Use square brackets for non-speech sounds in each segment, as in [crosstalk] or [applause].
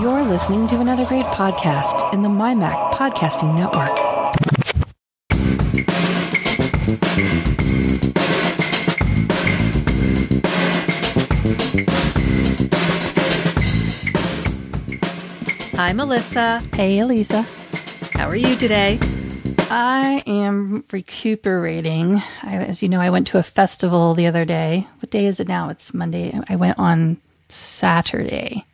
You're listening to another great podcast in the MyMac Podcasting Network. Hi, Melissa. Hey, Elisa. How are you today? I am recuperating. I, as you know, I went to a festival the other day. What day is it now? It's Monday. I went on Saturday,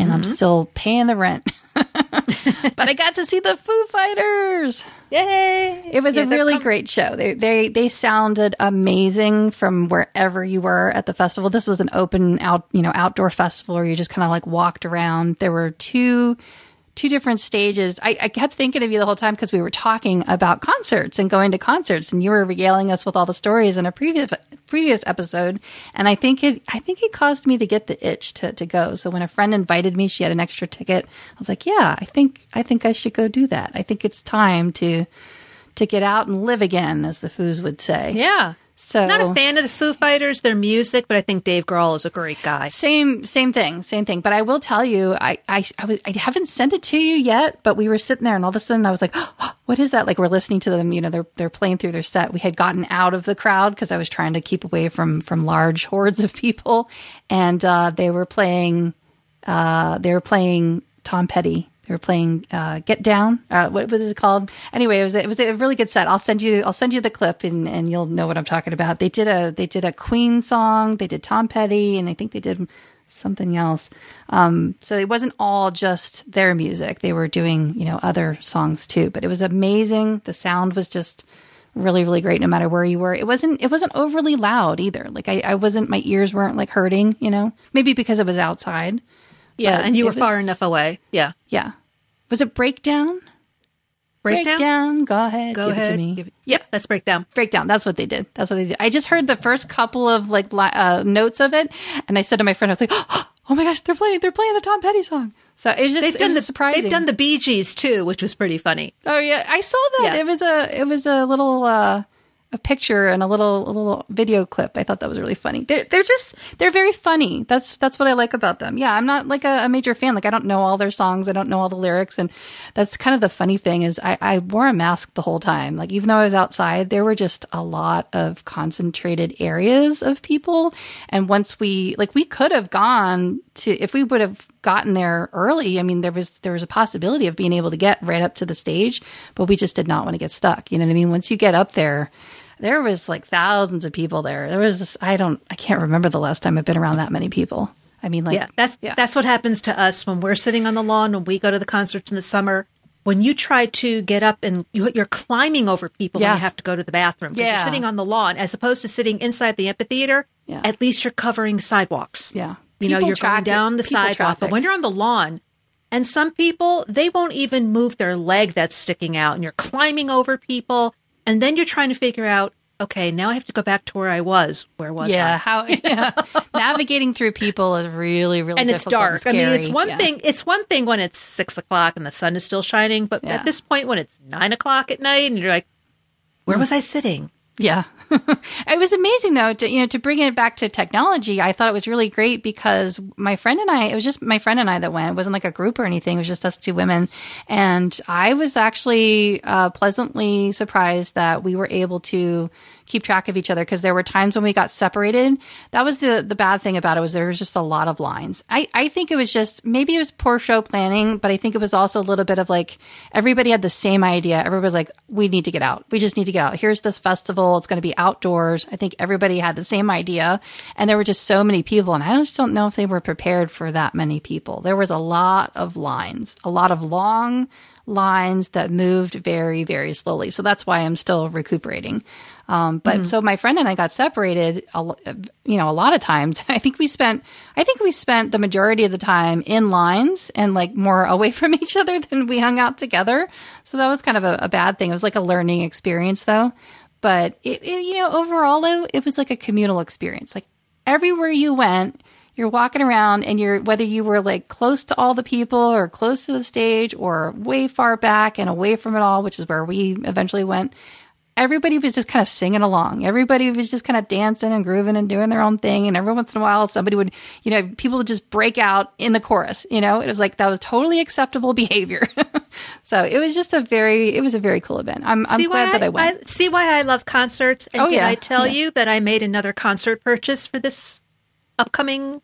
and I'm mm-hmm. still paying the rent. [laughs] but I got to see the Foo Fighters. Yay! It was Yeah, a really com- great show. They they they sounded amazing from wherever you were at the festival. This was an open out, you know, outdoor festival where you just kind of like walked around. There were two two different stages. I, I kept thinking of you the whole time because we were talking about concerts and going to concerts, and you were regaling us with all the stories in a previous previous episode. And I think it I think it caused me to get the itch to to go. So when a friend invited me, she had an extra ticket. I was like, yeah, I think I think I should go do that. I think it's time to to get out and live again, as the Foos would say. Yeah. So Not a fan of the Foo Fighters, their music, but I think Dave Grohl is a great guy. Same, same thing, same thing. But I will tell you, I, I, I, was, I haven't sent it to you yet, but we were sitting there and all of a sudden I was like, oh, [gasps] what is that? Like we're listening to them, you know, they're, they're playing through their set. We had gotten out of the crowd because I was trying to keep away from, from large hordes of people. And, uh, they were playing, uh, they were playing Tom Petty. They were playing uh, "Get Down." Uh, what was it called? Anyway, it was it was a really good set. I'll send you I'll send you the clip and, and you'll know what I'm talking about. They did a they did a Queen song. They did Tom Petty, and I think they did something else. Um, so it wasn't all just their music. They were doing you know other songs too. But it was amazing. The sound was just really really great no matter where you were. It wasn't it wasn't overly loud either. Like I, I wasn't my ears weren't like hurting. You know maybe because it was outside. Yeah, and you were far enough away. Yeah. Yeah. Was it breakdown? Breakdown? Go ahead. Go give ahead. It to me. It- yeah. Let's break down. Breakdown. That's what they did. That's what they did. I just heard the first couple of like li- uh, notes of it, and I said to my friend, I was like, [gasps] "Oh my gosh, they're playing! They're playing a Tom Petty song." So it was just They've it done the surprising. They've done the Bee Gees too, which was pretty funny. Oh yeah, I saw that. Yeah. It was a it was a little uh, a picture and a little a little video clip. I thought that was really funny. They're they're just they're very funny. That's that's what I like about them. Yeah, I'm not like a, a major fan. Like I don't know all their songs. I don't know all the lyrics, and that's kind of the funny thing is I, I wore a mask the whole time. Like even though I was outside, there were just a lot of concentrated areas of people. And once we like we could have gone to if we would have gotten there early. I mean, there was there was a possibility of being able to get right up to the stage, but we just did not want to get stuck. You know what I mean? Once you get up there, there was like thousands of people there. There was this I don't I can't remember the last time I've been around that many people. I mean, like Yeah, that's yeah. that's what happens to us when we're sitting on the lawn when we go to the concerts in the summer. When you try to get up and you, you're climbing over people Yeah. when you have to go to the bathroom because Yeah. you're sitting on the lawn as opposed to sitting inside the amphitheater. Yeah. At least you're covering sidewalks. Yeah. you know you're going down the people sidewalk, but when you're on the lawn, and some people they won't even move their leg that's sticking out, and you're climbing over people, and then you're trying to figure out, okay, now I have to go back to where I was. Where was I? yeah, how [laughs] yeah. navigating through people is really really and it's dark. and I mean, it's one Yeah. thing. It's one thing when it's six o'clock and the sun is still shining, but Yeah. at this point, when it's nine o'clock at night, and you're like, "Where mm. was I sitting?" Yeah. [laughs] it was amazing though to you know to bring it back to technology. I thought it was really great because my friend and I it was just my friend and I that went. It wasn't like a group or anything. It was just us two women. And I was actually uh, pleasantly surprised that we were able to keep track of each other because there were times when we got separated. That was the the bad thing about it was there was just a lot of lines. I I think it was just maybe it was poor show planning, but I think it was also a little bit of like everybody had the same idea. Everybody was like, we need to get out. We just need to get out. Here's this festival. It's going to be outdoors. I think everybody had the same idea, and there were just so many people, and I just don't know if they were prepared for that many people. There was a lot of lines, a lot of long lines that moved very very slowly. So that's why I'm still recuperating. Um, but so my friend and I got separated, you know, a lot of times. [laughs] I think we spent, I think we spent the majority of the time in lines and like more away [laughs] from each other than we hung out together. So that was kind of a, a bad thing. It was like a learning experience though. But it, it, you know, overall though, it was like a communal experience. Like everywhere you went, you're walking around and you're whether you were like close to all the people or close to the stage or way far back and away from it all, which is where we eventually went everybody was just kind of singing along. Everybody was just kind of dancing and grooving and doing their own thing. And every once in a while, somebody would, you know, people would just break out in the chorus. You know, it was like that was totally acceptable behavior. [laughs] so it was just a very, it was a very cool event. I'm, I'm glad that I went. I, see why I love concerts. And Oh, did yeah. I tell Yeah. you that I made another concert purchase for this upcoming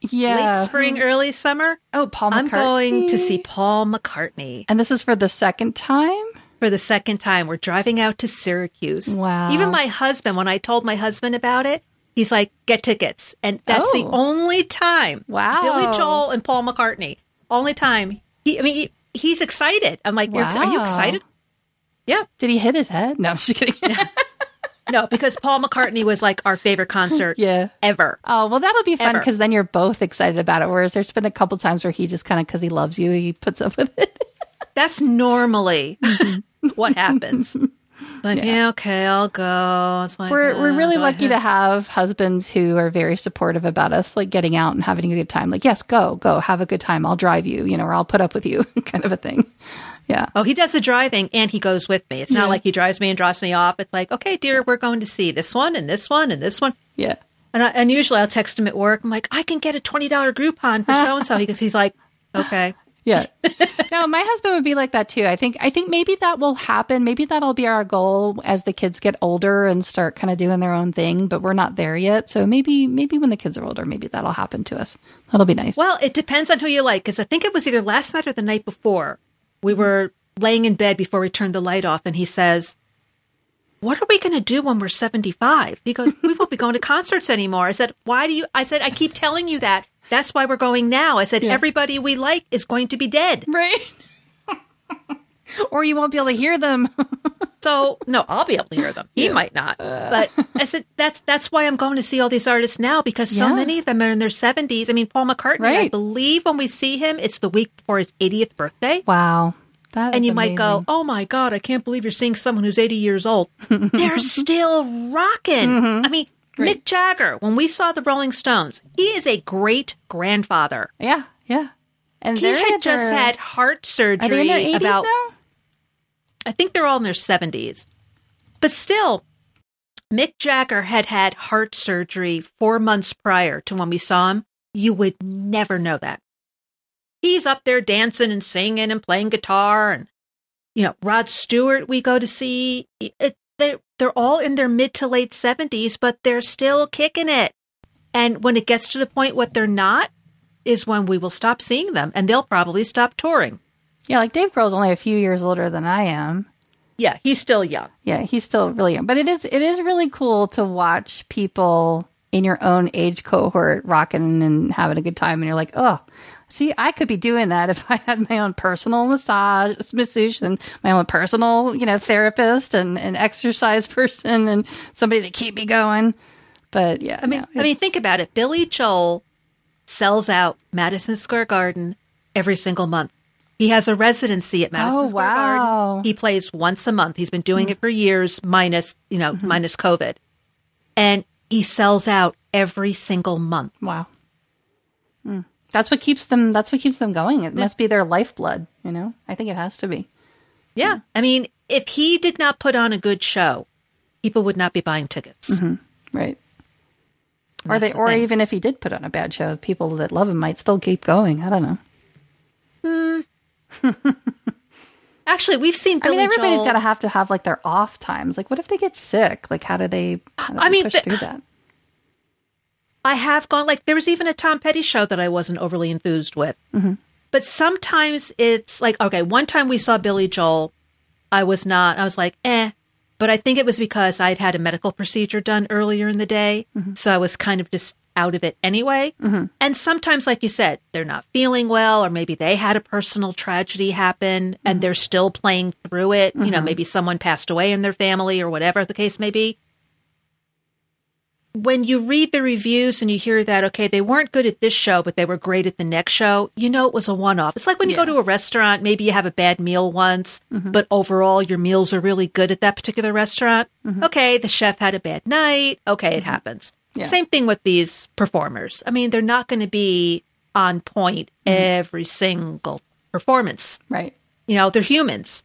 yeah. late spring, hmm. early summer? Oh, Paul McCartney. I'm going to see Paul McCartney And this is for the second time. For the second time. We're driving out to Syracuse. Wow. Even my husband, when I told my husband about it, he's like, get tickets. And that's the Oh. only time. Wow. Billy Joel and Paul McCartney. Only time. He, I mean, he, he's excited. I'm like, You're, you excited? Yeah. Did he hit his head? No, I'm just kidding. [laughs] No, because Paul McCartney was like our favorite concert [laughs] yeah. ever. Oh, well, that'll be fun because then you're both excited about it. Whereas there's been a couple times where he just kind of, because he loves you, he puts up with it. That's normally what happens. [laughs] Like, yeah. okay, I'll go. It's like, we're we're uh, really lucky ahead. to have husbands who are very supportive about us, like getting out and having a good time. Like, yes, go, go, have a good time. I'll drive you, you know, or I'll put up with you, [laughs] kind of a thing. Yeah. Oh, he does the driving and he goes with me. It's Yeah. not like he drives me and drops me off. It's like, okay, dear, we're going to see this one and this one and this one. Yeah. And, I, and usually I'll text him at work. I'm like, I can get a $20 Groupon for so and so. He goes, he's like, okay. Yeah. [laughs] no, my husband would be like that too. I think I think maybe that will happen. Maybe that'll be our goal as the kids get older and start kind of doing their own thing, but we're not there yet. So maybe maybe when the kids are older, maybe that'll happen to us. That'll be nice. Well, it depends on who you like. Because I think it was either last night or the night before. We mm-hmm. were laying in bed before we turned the light off. And he says, what are we going to do when we're 75? He goes, we won't be going to concerts anymore. I said, why do you? I said, I keep telling you that. That's why we're going now. I said, Yeah. everybody we like is going to be dead. Right. [laughs] or you won't be able to hear them. [laughs] So no, I'll be able to hear them. He might not. But I said that's that's why I'm going to see all these artists now because so Yeah. many of them are in their 70s. I mean, Paul McCartney. I believe when we see him, it's the week before his 80th birthday. wow. That And you might go, "Oh my god, I can't believe you're seeing someone who's 80 years old." [laughs] They're still rocking. Mm-hmm. I mean, Mick Jagger. When we saw the Rolling Stones, he is a great grandfather. Yeah, yeah. And He had in just their- had heart Are they in their surgery 80s about now? I think they're all in their 70s. But still, Mick Jagger had had heart surgery four months prior to when we saw him. You would never know that. He's up there dancing and singing and playing guitar. And, you know, Rod Stewart, we go to see. It, they're, they're all in their mid to late 70s, but they're still kicking it. And when it gets to the point what they're not, is when we will stop seeing them and they'll probably stop touring. Yeah, like Dave Grohl's only a few years older than I am. Yeah, he's still young. Yeah, he's still really young. But it is it is really cool to watch people in your own age cohort rocking and having a good time and you're like, oh, see, I could be doing that if [laughs] I had my own personal massage masseuse and my own personal, you know, therapist and an exercise [laughs] person and somebody to keep me going. But yeah, I mean, I mean, think about it. Billy Joel sells out Madison Square Garden every single month. He has a residency at Madison Oh, Square wow. Garden. He plays once a month. He's been doing it for years, minus you know, minus COVID, and he sells out every single month. Wow. Mm. That's what keeps them that's what keeps them going. It must be their lifeblood, you know? I think it has to be. Yeah, I mean, if he did not put on a good show, people would not be buying tickets. Mm-hmm. Right. Or they the or thing. even if he did put on a bad show, people that love him might still keep going. I don't know. Hmm. [laughs] Actually, we've seen I mean everybody's got to have to have like their off times. Like what if they get sick? Like how do they, how do I they mean, push the- through that? I have gone like there was even a Tom Petty show that I wasn't overly enthused with. Mm-hmm. But sometimes it's like okay, one time we saw Billy Joel, I was not. I was like, eh. But I think it was because I'd had a medical procedure done earlier in the day, Mm-hmm. so I was kind of just out of it anyway. And sometimes, like you said, they're not feeling well, or maybe they had a personal tragedy happen Mm-hmm. and they're still playing through it. You know, maybe someone passed away in their family or whatever the case may be when you read the reviews and you hear that, okay, they weren't good at this show, but they were great at the next show, you know it was a one off. It's like when you go to a restaurant, maybe you have a bad meal once, mm-hmm. but overall your meals are really good at that particular restaurant. Mm-hmm. Okay, the chef had a bad night. Okay, it mm-hmm. happens. Yeah. Same thing with these performers. I mean, they're not going to be on point every single performance. Right. You know, they're humans.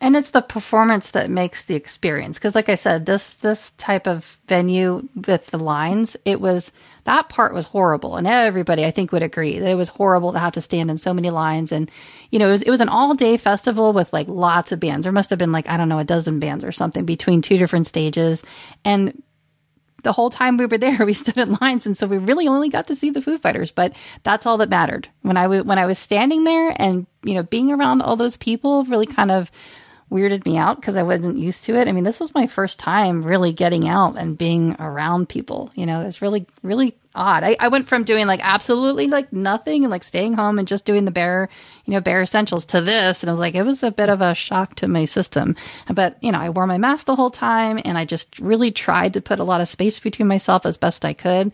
And it's the performance that makes the experience. Because like i said this this type of venue with the lines it was that part was horrible. And everybody i think would agree that it was horrible to have to stand in so many lines. And you know it was, it was an all day festival with like lots of bands. There must have been like i don't know a dozen bands or something between two different stages. And the whole time we were there, [laughs] we stood in lines, and so we really only got to see the Foo Fighters. But that's all that mattered. When I w- when I was standing there and you know being around all those people, really kind of weirded me out because I wasn't used to it. I mean, this was my first time really getting out and being around people. You know, it's really, really odd. I, I went from doing like absolutely like nothing and like staying home and just doing the bare, you know, bare essentials to this. And I was like, it was a bit of a shock to my system. But, you know, I wore my mask the whole time and I just really tried to put a lot of space between myself as best I could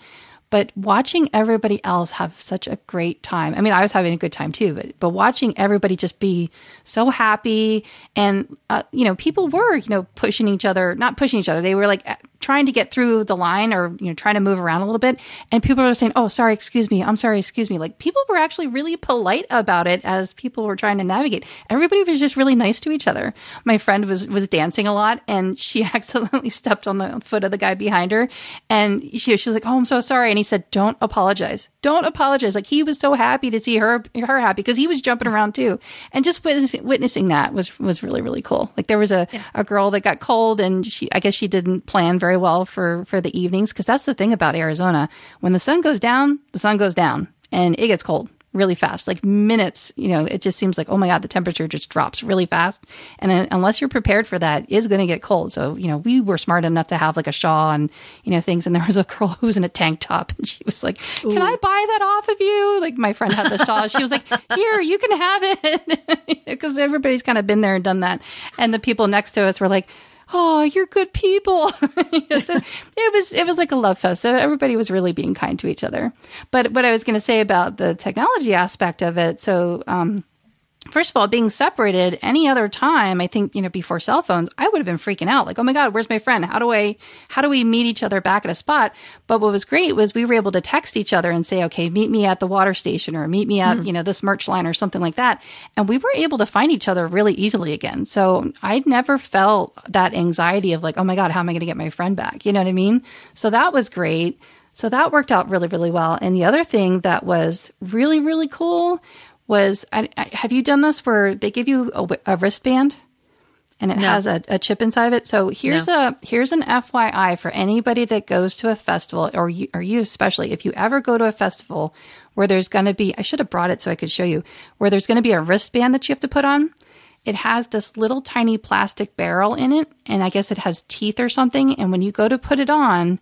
but watching everybody else have such a great time. I mean, I was having a good time too, but but watching everybody just be so happy and uh, you know, people were, you know, pushing each other, not pushing each other. They were like trying to get through the line or you know trying to move around a little bit and people were saying oh sorry excuse me. I'm sorry excuse me. Like people were actually really polite about it as people were trying to navigate. Everybody was just really nice to each other. My friend was was dancing a lot and she [laughs] accidentally stepped on the foot of the guy behind her and she, she was like oh i'm so sorry. And he said don't apologize don't apologize like he was so happy to see her her happy because he was jumping around too and just witnessing, witnessing that was was really really cool like there was a yeah. a girl that got cold and she i guess she didn't plan very well for for the evenings because that's the thing about Arizona. When the sun goes down, the sun goes down, and it gets cold really fast, like minutes. You know, it just seems like oh my god, the temperature just drops really fast, and then, unless you're prepared for that, it's going to get cold. So you know, we were smart enough to have like a shawl and you know things. And there was a girl who was in a tank top, and she was like, "Can I buy that off of you?" Like my friend had the shawl. she was like, [laughs] "Here, you can have it," [laughs] because everybody's kind of been there and done that. And the people next to us were like oh, you're good people. [laughs] it was it was like a love fest. Everybody was really being kind to each other. But what I was going to say about the technology aspect of it, so um, first of all, being separated any other time, I think, you know, before cell phones, I would have been freaking out. Like, oh my God, where's my friend? How do I, how do we meet each other back at a spot? But what was great was we were able to text each other and say, okay, meet me at the water station or meet me at, mm-hmm. you know, this merch line or something like that. And we were able to find each other really easily again. So I never felt that anxiety of like, oh my God, how am I going to get my friend back? You know what I mean? So that was great. So that worked out really, really well. And the other thing that was really, really cool was I, I, have you done this where they give you a, a wristband and it no. has a, a, chip inside of it? So here's no. a here's an FYI for anybody that goes to a festival or you, or you especially if you ever go to a festival where there's going to be I should have brought it so I could show you where there's going to be a wristband that you have to put on. It has this little tiny plastic barrel in it, and I guess it has teeth or something. And when you go to put it on,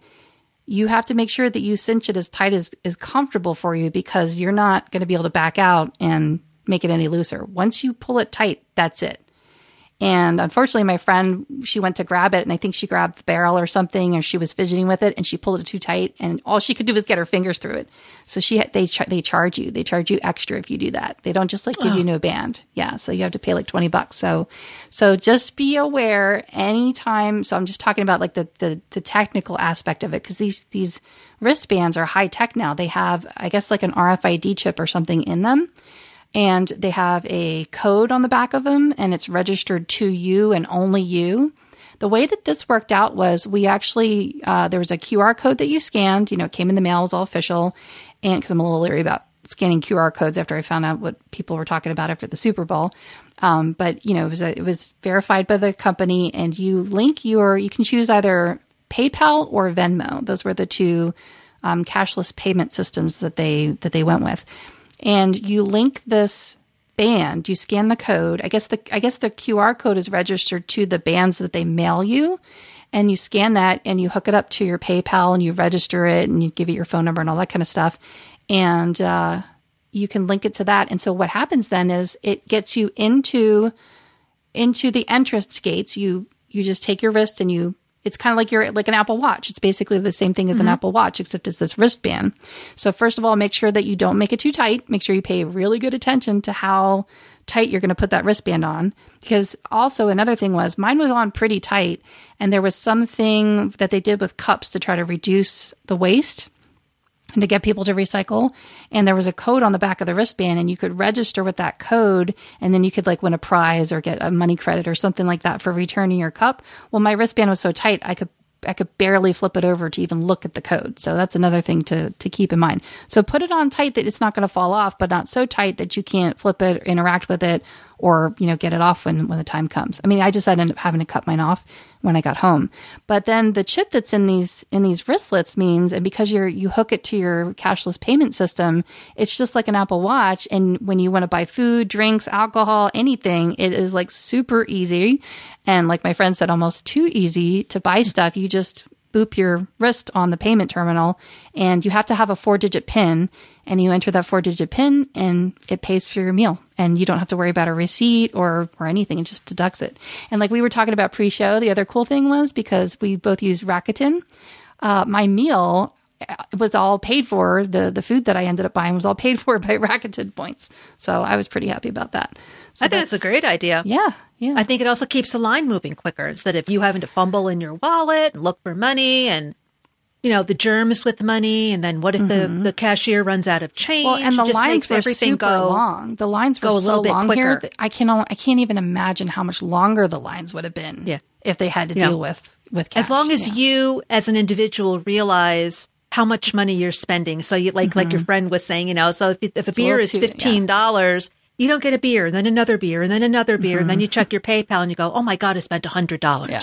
you have to make sure that you cinch it as tight as is comfortable for you because you're not going to be able to back out and make it any looser. Once you pull it tight, that's it. And unfortunately, my friend, she went to grab it and I think she grabbed the barrel or something or she was fidgeting with it and she pulled it too tight and all she could do was get her fingers through it. So she, they, they charge you, they charge you extra if you do that. They don't just like give oh. you no band. Yeah. So you have to pay like 20 bucks. So, so just be aware anytime. So I'm just talking about like the, the, the technical aspect of it because these, these wristbands are high tech now. They have, I guess like an RFID chip or something in them and they have a code on the back of them and it's registered to you and only you. The way that this worked out was we actually, uh, there was a QR code that you scanned, you know, it came in the mail, it was all official. And because I'm a little leery about scanning QR codes after I found out what people were talking about after the Super Bowl. Um, but you know, it was, a, it was verified by the company and you link your, you can choose either PayPal or Venmo. Those were the two um, cashless payment systems that they, that they went with and you link this band you scan the code. I guess the i guess the qr code is registered to the bands that they mail you and you scan that and you hook it up to your paypal and you register it and you give it your phone number and all that kind of stuff. And uh, you can link it to that. And so what happens then is it gets you into into the entrance gates. You you just take your wrist and you it's kind of like your like an Apple Watch. It's basically the same thing as mm-hmm. an Apple Watch, except it's this wristband. So first of all, make sure that you don't make it too tight. Make sure you pay really good attention to how tight you're going to put that wristband on. Because also another thing was mine was on pretty tight, and there was something that they did with cups to try to reduce the waste. To get people to recycle and there was a code on the back of the wristband and you could register with that code and then you could like win a prize or get a money credit or something like that for returning your cup well my wristband was so tight i could I could barely flip it over to even look at the code. So that's another thing to, to keep in mind. So put it on tight that it's not going to fall off, but not so tight that you can't flip it, interact with it, or you know get it off when when the time comes. I mean, I just ended up having to cut mine off when I got home. But then the chip that's in these in these wristlets means, and because you're you hook it to your cashless payment system, it's just like an Apple Watch. And when you want to buy food, drinks, alcohol, anything, it is like super easy. And like my friend said, almost too easy to buy stuff. You just boop your wrist on the payment terminal and you have to have a four digit pin and you enter that four digit pin and it pays for your meal and you don't have to worry about a receipt or or anything it just deducts it and like we were talking about pre-show the other cool thing was because we both use rakuten uh, my meal uh, was all paid for the the food that i ended up buying was all paid for [laughs] by rakuten points so i was pretty happy about that so I think that's, that's a great idea. Yeah, yeah. I think it also keeps the line moving quicker. so that if you having to fumble in your wallet and look for money and you know the germs with money and then what if mm-hmm. the, the cashier runs out of change well and the lines were everything super go, long the lines were so long quicker. here i can i can't even imagine how much longer the lines would have been yeah. if they had to yeah. deal with with cash. as long as yeah. you as an individual realize how much money you're spending so you like mm-hmm. like your mm-hmm. friend was saying you know so if, if a it's beer a is $15 you don't get a beer and then another beer and then another beer mm-hmm. and then you check your paypal and you go oh my god i spent $100 yeah.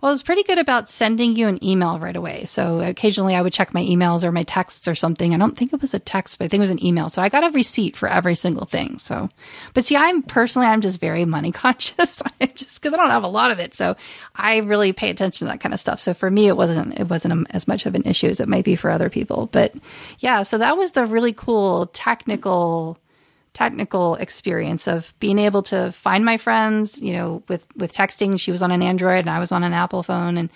Well, it was pretty good about sending you an email right away. So occasionally I would check my emails or my texts or something. I don't think it was a text, but I think it was an email. So I got a receipt for every single thing. So, but see, I'm personally, I'm just very money [laughs] conscious. [laughs] just because I don't have a lot of it. So I really pay attention to that kind of stuff. So for me, it wasn't, it wasn't as much of an issue as it might be for other people. But yeah, so that was the really cool technical technical experience of being able to find my friends, you know, with with texting. She was on an Android and I was on an Apple phone and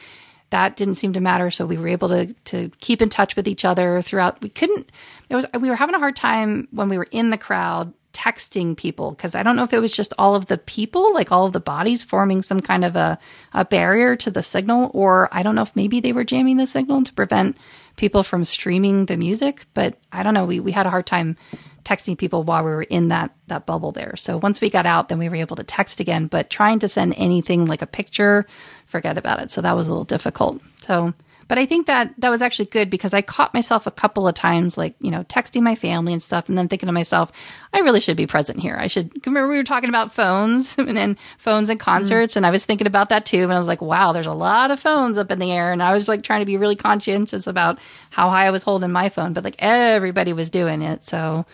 that didn't seem to matter. So we were able to to keep in touch with each other throughout. We couldn't. It was we were having a hard time when we were in the crowd texting people because I don't know if it was just all of the people, like all of the bodies forming some kind of a, a barrier to the signal, or I don't know if maybe they were jamming the signal to prevent people from streaming the music. But I don't know. We we had a hard time texting people while we were in that that bubble there. So once we got out, then we were able to text again. But trying to send anything like a picture, forget about it. So that was a little difficult. So, but I think that that was actually good because I caught myself a couple of times, like you know, texting my family and stuff, and then thinking to myself, I really should be present here. I should. Remember we were talking about phones [laughs] and then phones and concerts, mm and I was thinking about that too. And I was like, wow, there's a lot of phones up in the air, and I was like trying to be really conscientious about how high I was holding my phone, but like everybody was doing it, so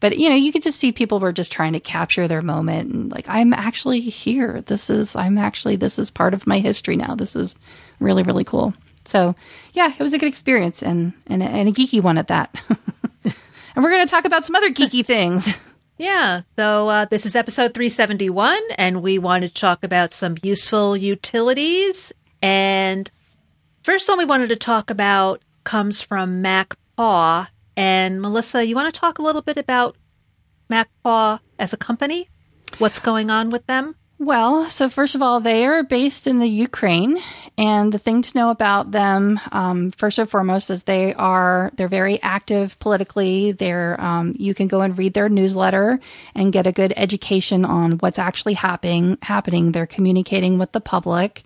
but you know you could just see people were just trying to capture their moment and like i'm actually here this is i'm actually this is part of my history now this is really really cool so yeah it was a good experience and and, and a geeky one at that [laughs] and we're going to talk about some other geeky [laughs] things yeah so uh, this is episode 371 and we want to talk about some useful utilities and first one we wanted to talk about comes from MacPaw and Melissa, you want to talk a little bit about MacPaw as a company? What's going on with them? Well, so first of all, they are based in the Ukraine, and the thing to know about them, um, first and foremost, is they are they're very active politically. They're um, you can go and read their newsletter and get a good education on what's actually happening. Happening. They're communicating with the public.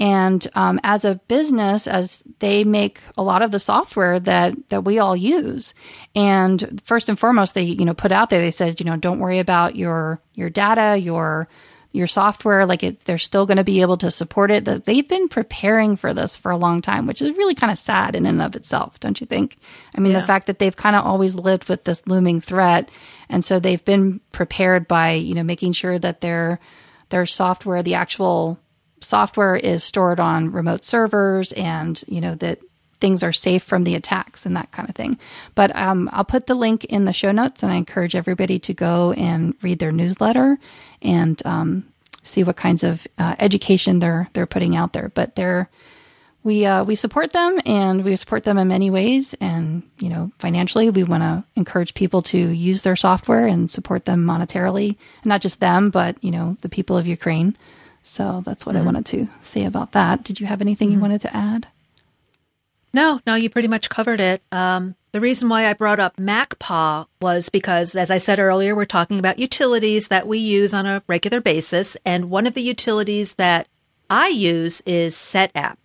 And um, as a business, as they make a lot of the software that that we all use, and first and foremost, they you know put out there they said you know don't worry about your your data, your your software like it, they're still going to be able to support it that they've been preparing for this for a long time which is really kind of sad in and of itself don't you think i mean yeah. the fact that they've kind of always lived with this looming threat and so they've been prepared by you know making sure that their their software the actual software is stored on remote servers and, you know, that things are safe from the attacks and that kind of thing. But um, I'll put the link in the show notes and I encourage everybody to go and read their newsletter and um, see what kinds of uh, education they're they're putting out there. But they're we uh, we support them and we support them in many ways and you know financially we want to encourage people to use their software and support them monetarily and not just them but you know the people of Ukraine so that's what mm-hmm. I wanted to say about that. Did you have anything mm-hmm. you wanted to add? No, no, you pretty much covered it. Um, the reason why I brought up MacPaw was because, as I said earlier, we're talking about utilities that we use on a regular basis. And one of the utilities that I use is SetApp.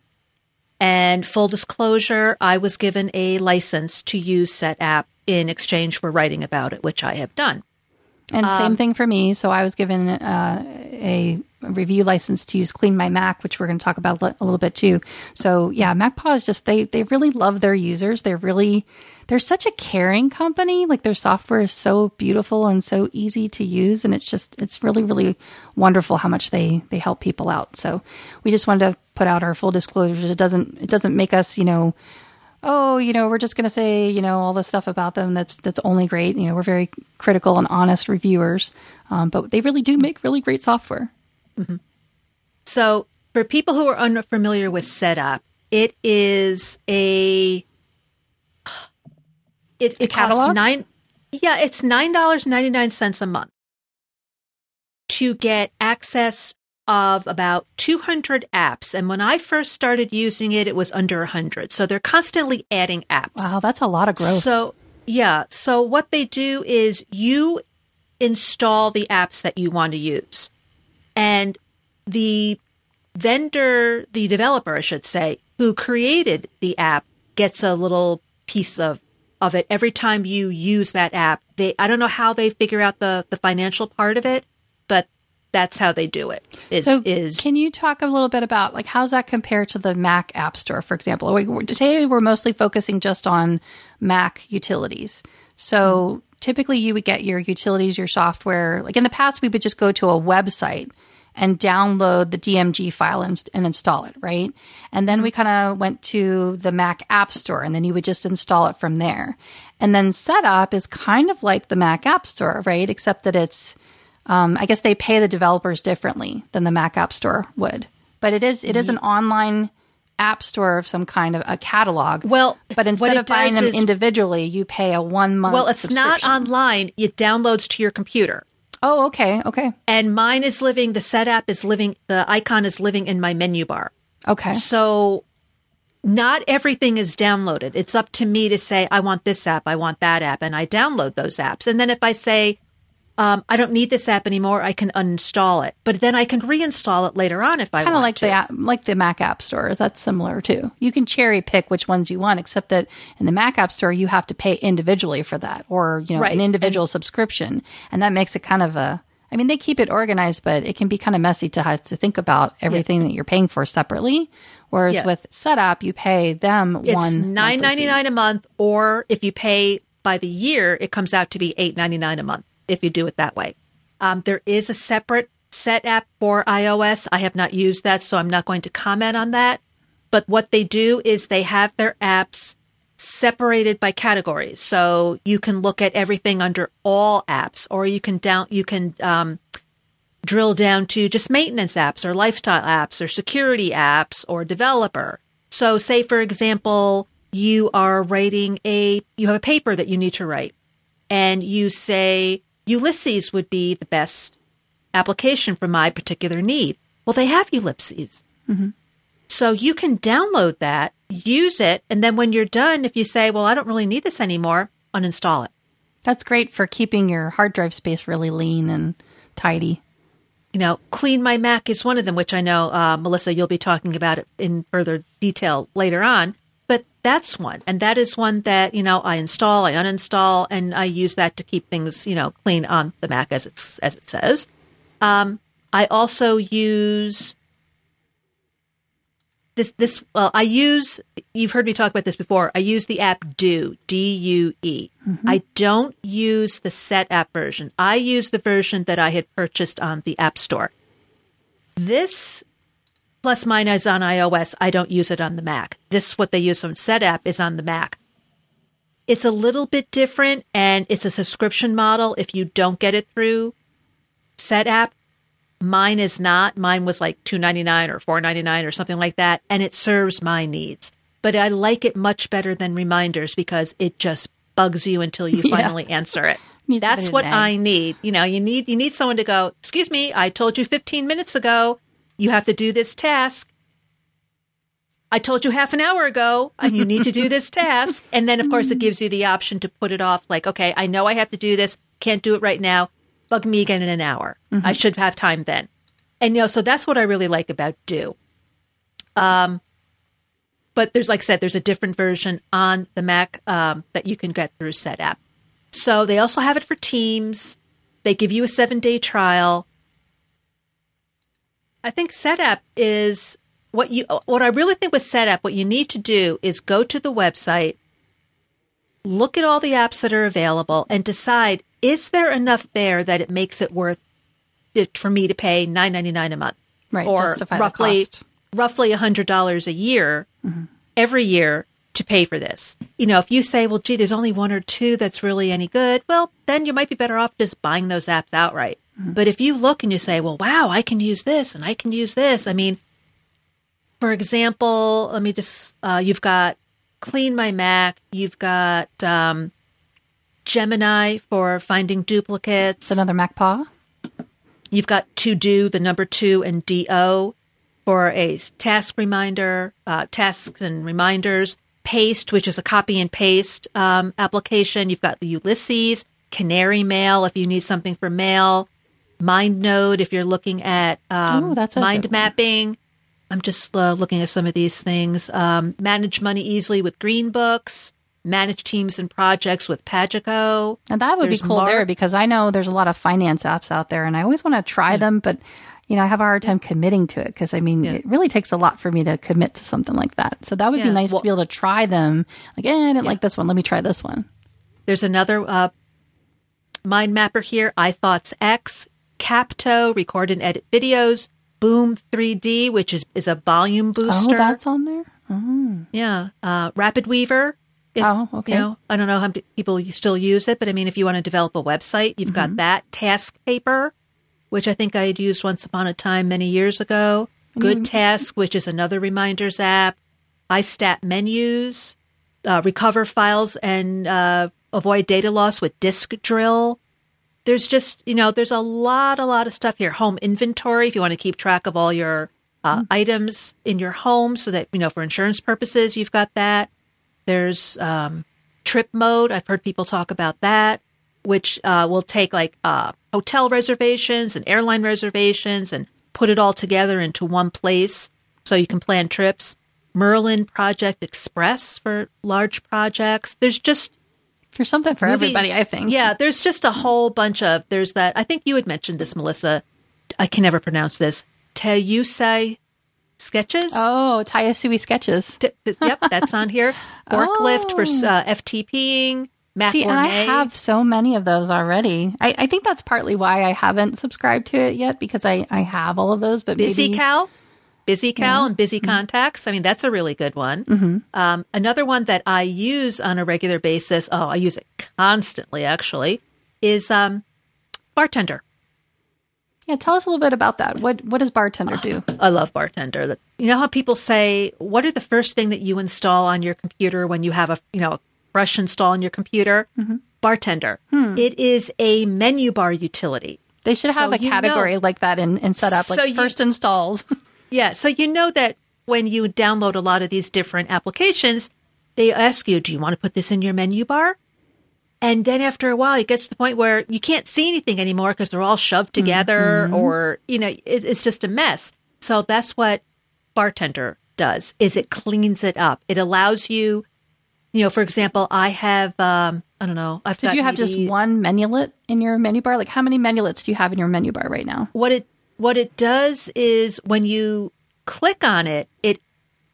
And full disclosure, I was given a license to use SetApp in exchange for writing about it, which I have done. And um, same thing for me. So I was given uh, a review license to use Clean My Mac, which we're going to talk about a little bit too. So yeah, MacPaw is just they they really love their users. They're really they're such a caring company. Like their software is so beautiful and so easy to use, and it's just it's really really wonderful how much they they help people out. So we just wanted to put out our full disclosures. It doesn't it doesn't make us you know oh, you know, we're just going to say, you know, all the stuff about them that's that's only great. You know, we're very critical and honest reviewers, um, but they really do make really great software. Mm-hmm. So, for people who are unfamiliar with SetApp, it is a it, it costs nine. Yeah, it's nine dollars ninety nine cents a month to get access of about 200 apps. And when I first started using it, it was under 100. So they're constantly adding apps. Wow, that's a lot of growth. So, yeah. So what they do is you install the apps that you want to use. And the vendor, the developer, I should say, who created the app gets a little piece of of it every time you use that app. They I don't know how they figure out the the financial part of it, but that's how they do it. Is, so is can you talk a little bit about like how's that compare to the Mac App Store, for example? today we're mostly focusing just on Mac utilities. So mm-hmm. typically you would get your utilities, your software. Like in the past, we would just go to a website and download the DMG file and, and install it, right? And then we kind of went to the Mac App Store and then you would just install it from there. And then SetApp is kind of like the Mac App Store, right? Except that it's um, I guess they pay the developers differently than the Mac App Store would, but it is it is an online app store of some kind of a catalog. Well, but instead of buying them is, individually, you pay a one month. Well, it's not online; it downloads to your computer. Oh, okay, okay. And mine is living. The SetApp is living. The icon is living in my menu bar. Okay. So not everything is downloaded. It's up to me to say, I want this app, I want that app, and I download those apps. And then if I say, um, I don't need this app anymore. I can uninstall it, but then I can reinstall it later on if I want. kind of like to. the app, like the Mac App Store. That's similar too. You can cherry pick which ones you want, except that in the Mac App Store you have to pay individually for that, or you know, right. an individual and, subscription, and that makes it kind of a. I mean, they keep it organized, but it can be kind of messy to have to think about everything yeah. that you're paying for separately. Whereas yeah. with SetApp, you pay them it's one nine ninety nine a month, or if you pay by the year, it comes out to be eight ninety nine a month if you do it that way. Um, there is a separate SetApp for iOS. I have not used that, so I'm not going to comment on that. But what they do is they have their apps separated by categories, so you can look at everything under all apps, or you can down you can um, drill down to just maintenance apps, or lifestyle apps, or security apps, or developer. So, say for example, you are writing a you have a paper that you need to write, and you say Ulysses would be the best application for my particular need. Well, they have Ulysses. Mm-hmm. So you can download that, use it, and then when you're done, if you say, well, I don't really need this anymore, uninstall it. That's great for keeping your hard drive space really lean and tidy. You know, Clean My Mac is one of them, which I know, uh, Melissa, you'll be talking about it in further detail later on. That's one. And that is one that, you know, I install, I uninstall, and I use that to keep things, you know, clean on the Mac as it's as it says. Um, I also use this this well, I use you've heard me talk about this before. I use the app Due, D U E. Mm-hmm. I don't use the set app version. I use the version that I had purchased on the App Store. This Plus, mine is on iOS. I don't use it on the Mac. This, is what they use on Set app is on the Mac. It's a little bit different, and it's a subscription model if you don't get it through Set app. Mine is not. Mine was like two ninety nine or four ninety nine or something like that, and it serves my needs. But I like it much better than reminders because it just bugs you until you [laughs] finally yeah. answer it. [laughs] That's what I need. You know, you need you need someone to go. Excuse me, I told you fifteen minutes ago you have to do this task. I told you half an hour ago, and you need to do this [laughs] task. And then, of course, it gives you the option to put it off. Like, okay, I know I have to do this. Can't do it right now. Bug me again in an hour. I should have time then. And you know, so that's what I really like about Due. Um, but there's, like I said, there's a different version on the Mac um, that you can get through Set SetApp. So they also have it for Teams. They give you a seven day trial. I think SetApp is what you. What I really think with SetApp, what you need to do is go to the website, look at all the apps that are available, and decide is there enough there that it makes it worth it for me to pay nine ninety nine a month, Right, Or justify the roughly cost. roughly a hundred dollars a year Mm-hmm. every year to pay for this. You know, if you say, well, gee, there's only one or two that's really any good, well, then you might be better off just buying those apps outright. Mm-hmm. But if you look and you say, well, wow, I can use this and I can use this. I mean, for example, let me just, uh, you've got Clean My Mac, you've got um, Gemini for finding duplicates. It's another Mac Paw. You've got to do the number two and do for a task reminder, uh, tasks and reminders. Paste, which is a copy and paste um, application. You've got the Ulysses, Canary Mail if you need something for mail, MindNode if you're looking at um, Ooh, that's mind good one. mapping. I'm just uh, looking at some of these things. Um, manage money easily with Green Books. Manage teams and projects with Pagico. And that would There's be cool Mar- there because I know there's a lot of finance apps out there and I always want to try them, but you know, I have a hard time committing to it because I mean, it really takes a lot for me to commit to something like that. So that would be nice well- to be able to try them. Like, eh, I didn't like this one. Let me try this one. There's another uh, mind mapper here, iThoughts X, Capto, record and edit videos, Boom 3D, which is, is a volume booster. Oh, that's on there. yeah. Uh, Rapid Weaver. If, Oh, okay. You know, I don't know how people still use it, but I mean, if you want to develop a website, you've Mm-hmm. got that. Task Paper, which I think I had used once upon a time many years ago. Good Task, which is another reminders app. iStat Menus, uh, recover files and uh, avoid data loss with Disk Drill. There's just, you know, there's a lot, a lot of stuff here. Home inventory, if you want to keep track of all your uh, items in your home so that, you know, for insurance purposes, you've got that. There's um, trip mode. I've heard people talk about that, which uh, will take like uh, hotel reservations and airline reservations and put it all together into one place so you can plan trips. Merlin Project Express for large projects. There's just There's something for movie- everybody, I think. Yeah, there's just a whole bunch of there's that. I think you had mentioned this, Melissa. I can never pronounce this. Teusei sketches. Oh, Tayasui sketches. T- th- yep, that's on here. [laughs] Forklift for uh, FTPing. Mac See, and I have so many of those already. I, I think that's partly why I haven't subscribed to it yet because I, I have all of those. But Busy maybe Cal, Busy Cal, and Busy Contacts. I mean, that's a really good one. Um, another one that I use on a regular basis. Oh, I use it constantly. Actually, is um, Bartender. yeah, tell us a little bit about that. What what does bartender do? [sighs] I love Bartender. You know how people say, "What are the first thing that you install on your computer when you have a you know a fresh install on your computer?" Bartender. It is a menu bar utility. They should have So a category know- like that and, and set up like So you- first installs. [laughs] Yeah, so you know that when you download a lot of these different applications, they ask you, "Do you want to put this in your menu bar?" And then after a while, it gets to the point where you can't see anything anymore because they're all shoved together, or you know, it, it's just a mess. So that's what Bartender does: is it cleans it up. It allows you, you know, for example, I have, um, I don't know, I've Did you have just maybe- one menulet in your menu bar? Like how many menulets do you have in your menu bar right now? what it what it does is when you click on it, it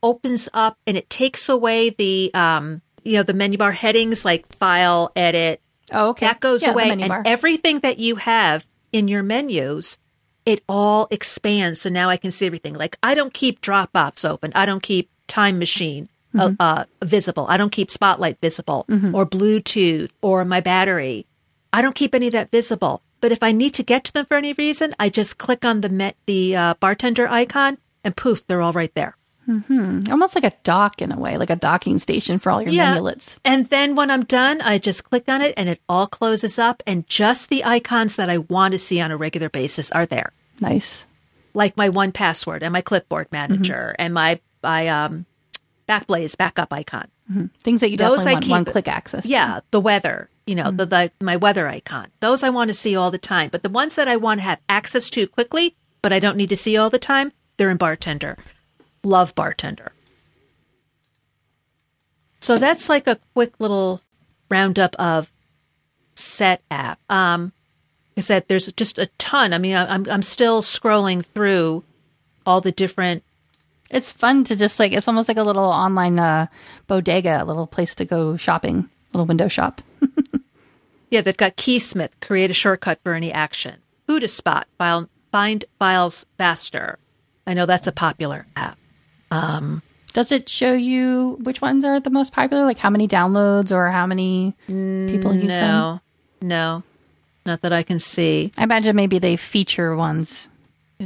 opens up and it takes away the um you know the menu bar headings like file, edit. Oh, okay. That goes Yeah, away, and bar. everything that you have in your menus, it all expands. So now I can see everything. Like I don't keep Dropbox open. I don't keep Time Machine. Mm-hmm. Uh, uh, visible. I don't keep Spotlight visible or Bluetooth or my battery. I don't keep any of that visible. But if I need to get to them for any reason, I just click on the met, the uh, bartender icon, and poof, they're all right there. Almost like a dock in a way, like a docking station for all your menulets. And then when I'm done, I just click on it, and it all closes up, and just the icons that I want to see on a regular basis are there, Nice. like my one password and my clipboard manager and my my um Backblaze backup icon. Things that you Those definitely I want keep- one click access. to. Yeah, the weather, you know, the, the my weather icon. Those I want to see all the time. But the ones that I want to have access to quickly, but I don't need to see all the time, they're in Bartender. Love Bartender. So that's like a quick little roundup of set app. Um, is that there's just a ton. I mean, I- I'm I'm still scrolling through all the different It's fun to just like it's almost like a little online uh, bodega, a little place to go shopping, little window shop. Yeah, they've got Keysmith, create a shortcut for any action. HoudahSpot, file, find files faster. I know that's a popular app. Um, Does it show you which ones are the most popular? Like how many downloads or how many people use them? No, no, not that I can see. I imagine maybe they feature ones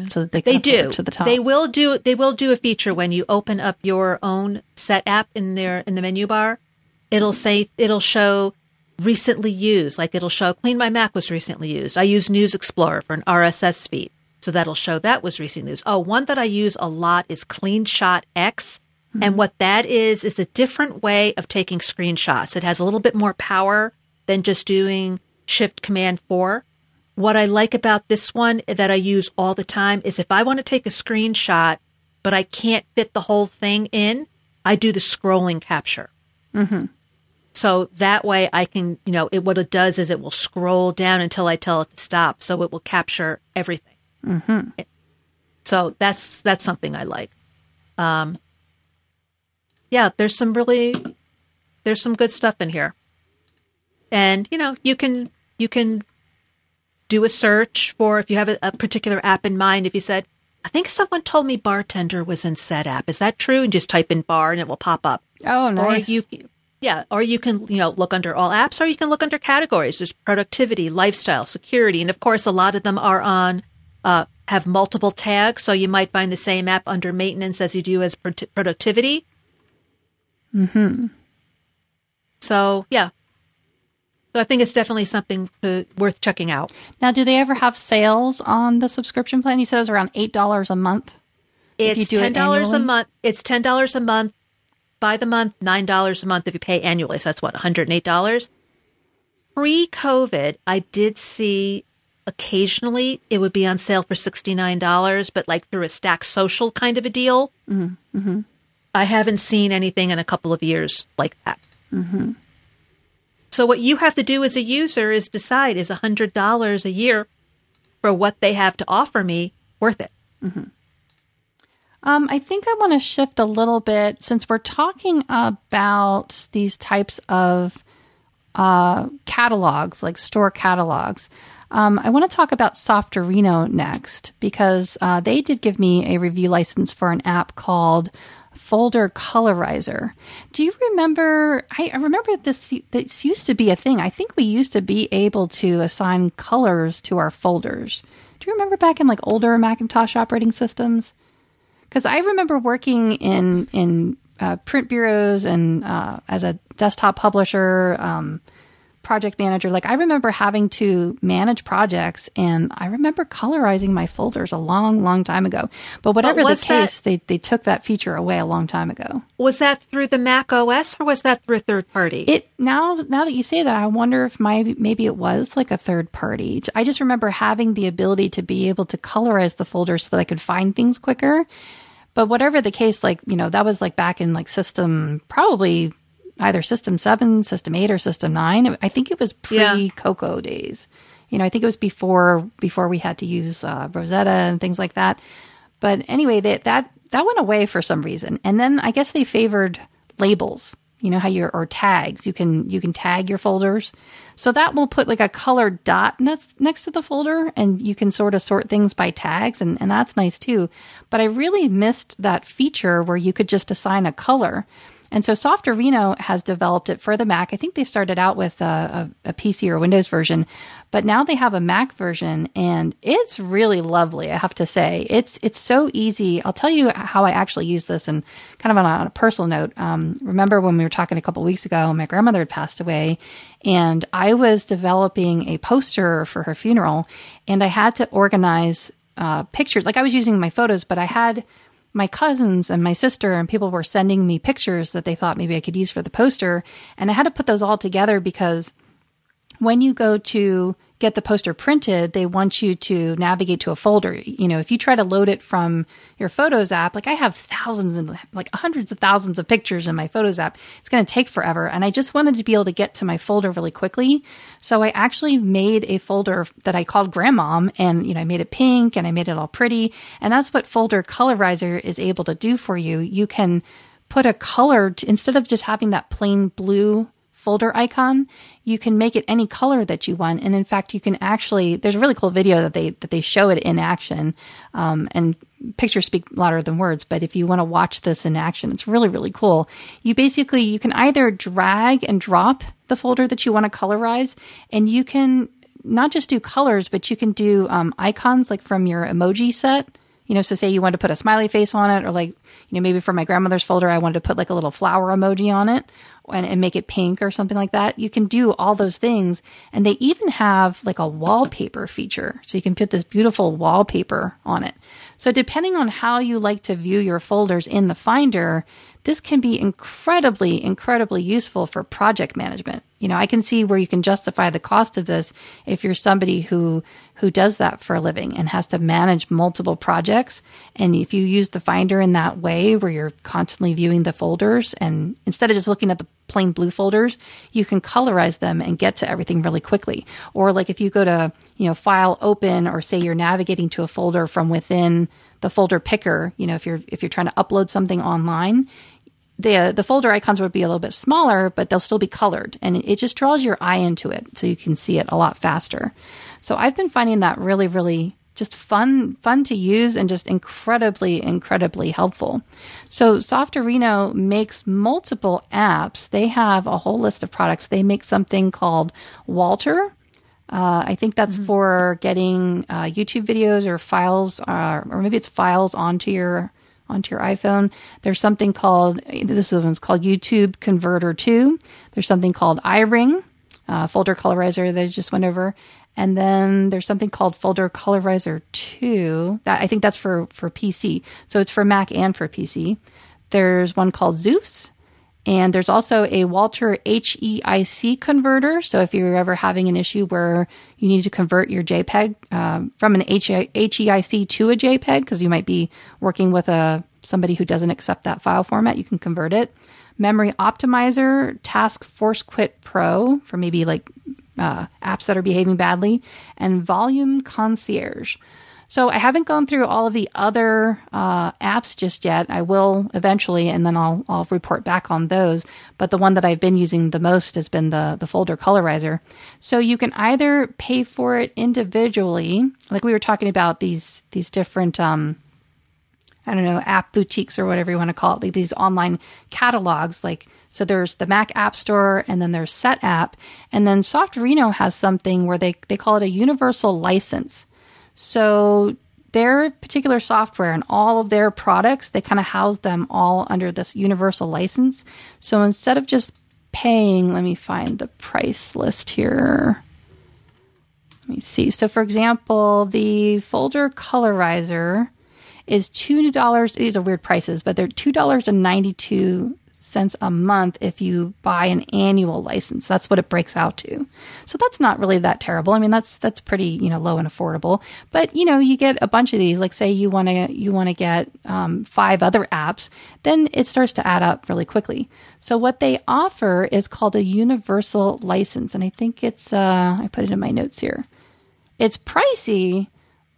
so that they They kind of float do. to the top. They will do. They will do a feature when you open up your own SetApp in their in the menu bar. It'll say it'll show recently used. Like it'll show Clean My Mac was recently used. I use News Explorer for an RSS feed, so that'll show that was recently used. Oh, one that I use a lot is CleanShot X. And what that is is a different way of taking screenshots. It has a little bit more power than just doing Shift Command 4. What I like about this one that I use all the time is if I want to take a screenshot, but I can't fit the whole thing in, I do the scrolling capture. Mm-hmm. So that way I can, you know, it, what it does is it will scroll down until I tell it to stop. So it will capture everything. Mm-hmm. So that's, that's something I like. Um, yeah, there's some really, there's some good stuff in here. And, you know, you can, you can do a search for if you have a, a particular app in mind. If you said, I think someone told me bartender was in SetApp. Is that true? And just type in bar and it will pop up. oh, nice. Or you, yeah, or you can, you know, look under all apps or you can look under categories. There's productivity, lifestyle, security. And of course, a lot of them are on, uh, have multiple tags. So you might find the same app under maintenance as you do as pro- productivity. Mm-hmm. So yeah. So I think it's definitely something to, worth checking out. now, do they ever have sales on the subscription plan? You said it was around eight dollars a month. If you It's do ten dollars a month. It's ten dollars a month by the month, nine dollars a month if you pay annually. So that's what, one hundred and eight dollars. Pre COVID, I did see occasionally it would be on sale for sixty nine dollars, but like through a Stack Social kind of a deal. Mm-hmm. I haven't seen anything in a couple of years like that. Mm-hmm. So what you have to do as a user is decide is hundred dollars a year for what they have to offer me worth it. Um, I think I want to shift a little bit since we're talking about these types of uh, catalogs, like store catalogs. Um, I want to talk about Softorino next because uh, they did give me a review license for an app called Folder Colorizer. Do you remember? I, I remember this. This used to be a thing. I think we used to be able to assign colors to our folders. Do you remember back in like older Macintosh operating systems? Because I remember working in in uh, print bureaus and uh, as a desktop publisher, um, project manager. Like I remember having to manage projects, and I remember colorizing my folders a long, long time ago. But whatever the was that- case, they they took that feature away a long time ago. Was that through the Mac OS or was that through a third party? It now now that you say that, I wonder if my maybe it was like a third party. I just remember having the ability to be able to colorize the folders so that I could find things quicker. But whatever the case, like you know, that was like back in like system probably either system seven, system eight, or system nine. I think it was Yeah. pre Cocoa days. You know, I think it was before before we had to use uh, Rosetta and things like that. But anyway, that that that went away for some reason, and then I guess they favored labels. You know how you're or tags. You can you can tag your folders, so that will put like a colored dot next next to the folder, and you can sort of sort things by tags, and and that's nice too. But I really missed that feature where you could just assign a color. And so Softorino has developed it for the Mac. I think they started out with a, a, a PC or Windows version, but now they have a Mac version, and it's really lovely. I have to say, it's it's so easy. I'll tell you how I actually use this, and kind of on a, on a personal note. Um, remember when we were talking a couple weeks ago? My grandmother had passed away, and I was developing a poster for her funeral, and I had to organize uh, pictures. Like I was using my photos, but I had my cousins and my sister and people were sending me pictures that they thought maybe I could use for the poster. And I had to put those all together because when you go to get the poster printed, they want you to navigate to a folder. You know, if you try to load it from your Photos app, like I have thousands and like hundreds of thousands of pictures in my Photos app, it's going to take forever. And I just wanted to be able to get to my folder really quickly. So I actually made a folder that I called Grandmom and, you know, I made it pink and I made it all pretty. And that's what Folder Colorizer is able to do for you. You can put a color to, instead of just having that plain blue folder icon, you can make it any color that you want. And in fact, you can actually, there's a really cool video that they, that they show it in action. Um, and pictures speak louder than words, but if you want to watch this in action, it's really, really cool. You basically, you can either drag and drop the folder that you want to colorize and you can not just do colors, but you can do um, icons like from your emoji set. You know, so say you wanted to put a smiley face on it, or like, you know, maybe for my grandmother's folder, I wanted to put like a little flower emoji on it, and, and make it pink or something like that. You can do all those things. And they even have like a wallpaper feature. So you can put this beautiful wallpaper on it. So depending on how you like to view your folders in the Finder, this can be incredibly, incredibly useful for project management. You know, I can see where you can justify the cost of this if you're somebody who who does that for a living and has to manage multiple projects. And if you use the Finder in that way, where you're constantly viewing the folders, and instead of just looking at the plain blue folders, you can colorize them and get to everything really quickly. Or like if you go to you know File Open, or say you're navigating to a folder from within the folder picker, you know, if you're if you're trying to upload something online, the the folder icons would be a little bit smaller, but they'll still be colored, and it just draws your eye into it, so you can see it a lot faster. So I've been finding that really, really just fun, fun to use, and just incredibly, incredibly helpful. So Softorino makes multiple apps. They have a whole list of products. They make something called WALTR. Uh, I think that's mm-hmm. for getting uh, YouTube videos or files, uh, or maybe it's files onto your onto your iPhone. There's something called this is one's called YouTube Converter 2. There's something called iRingg, uh, folder colorizer that I just went over. And then there's something called Folder Colorizer 2. That I think that's for for PC. So it's for Mac and for PC. There's one called Zeus, and there's also a WALTR HEIC converter. So if you're ever having an issue where you need to convert your JPEG um, from an HEIC to a JPEG, because you might be working with a somebody who doesn't accept that file format, you can convert it. Memory Optimizer, Task Force Quit Pro for maybe like uh, apps that are behaving badly, and Volume Concierge. So I haven't gone through all of the other uh, apps just yet. I will eventually, and then I'll I'll report back on those. But the one that I've been using the most has been the the folder colorizer. So you can either pay for it individually, like we were talking about these these different um, I don't know app boutiques or whatever you want to call it, like these online catalogs. Like so, there's the Mac App Store, and then there's SetApp. and then Softorino has something where they they call it a universal license. So their particular software and all of their products, they kind of house them all under this universal license. So instead of just paying, let me find the price list here. Let me see. So for example, the folder colorizer is $2. These are weird prices, but they're $2.92 cents a month if you buy an annual license. That's what it breaks out to. So that's not really that terrible. I mean, that's that's pretty you know low and affordable. But you know, you get a bunch of these. Like say you want to you want to get um, five other apps, then it starts to add up really quickly. So what they offer is called a universal license, and I think it's uh, I put it in my notes here. It's pricey,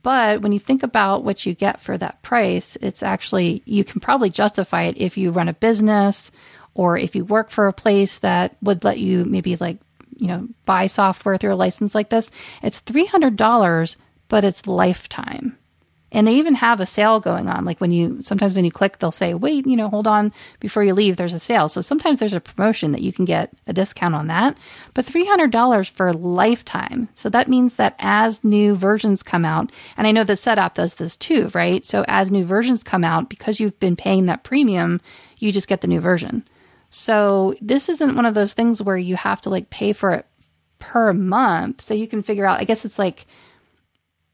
but when you think about what you get for that price, it's actually, you can probably justify it if you run a business or if you work for a place that would let you maybe like, you know, buy software through a license like this. It's $300, but it's lifetime. And they even have a sale going on. Like when you, sometimes when you click, they'll say, wait, you know, hold on before you leave, there's a sale. So sometimes there's a promotion that you can get a discount on that. But $300 for lifetime. So that means that as new versions come out, and I know the SetApp does this too, right? So as new versions come out, because you've been paying that premium, you just get the new version. So this isn't one of those things where you have to like pay for it per month. So you can figure out, I guess it's like,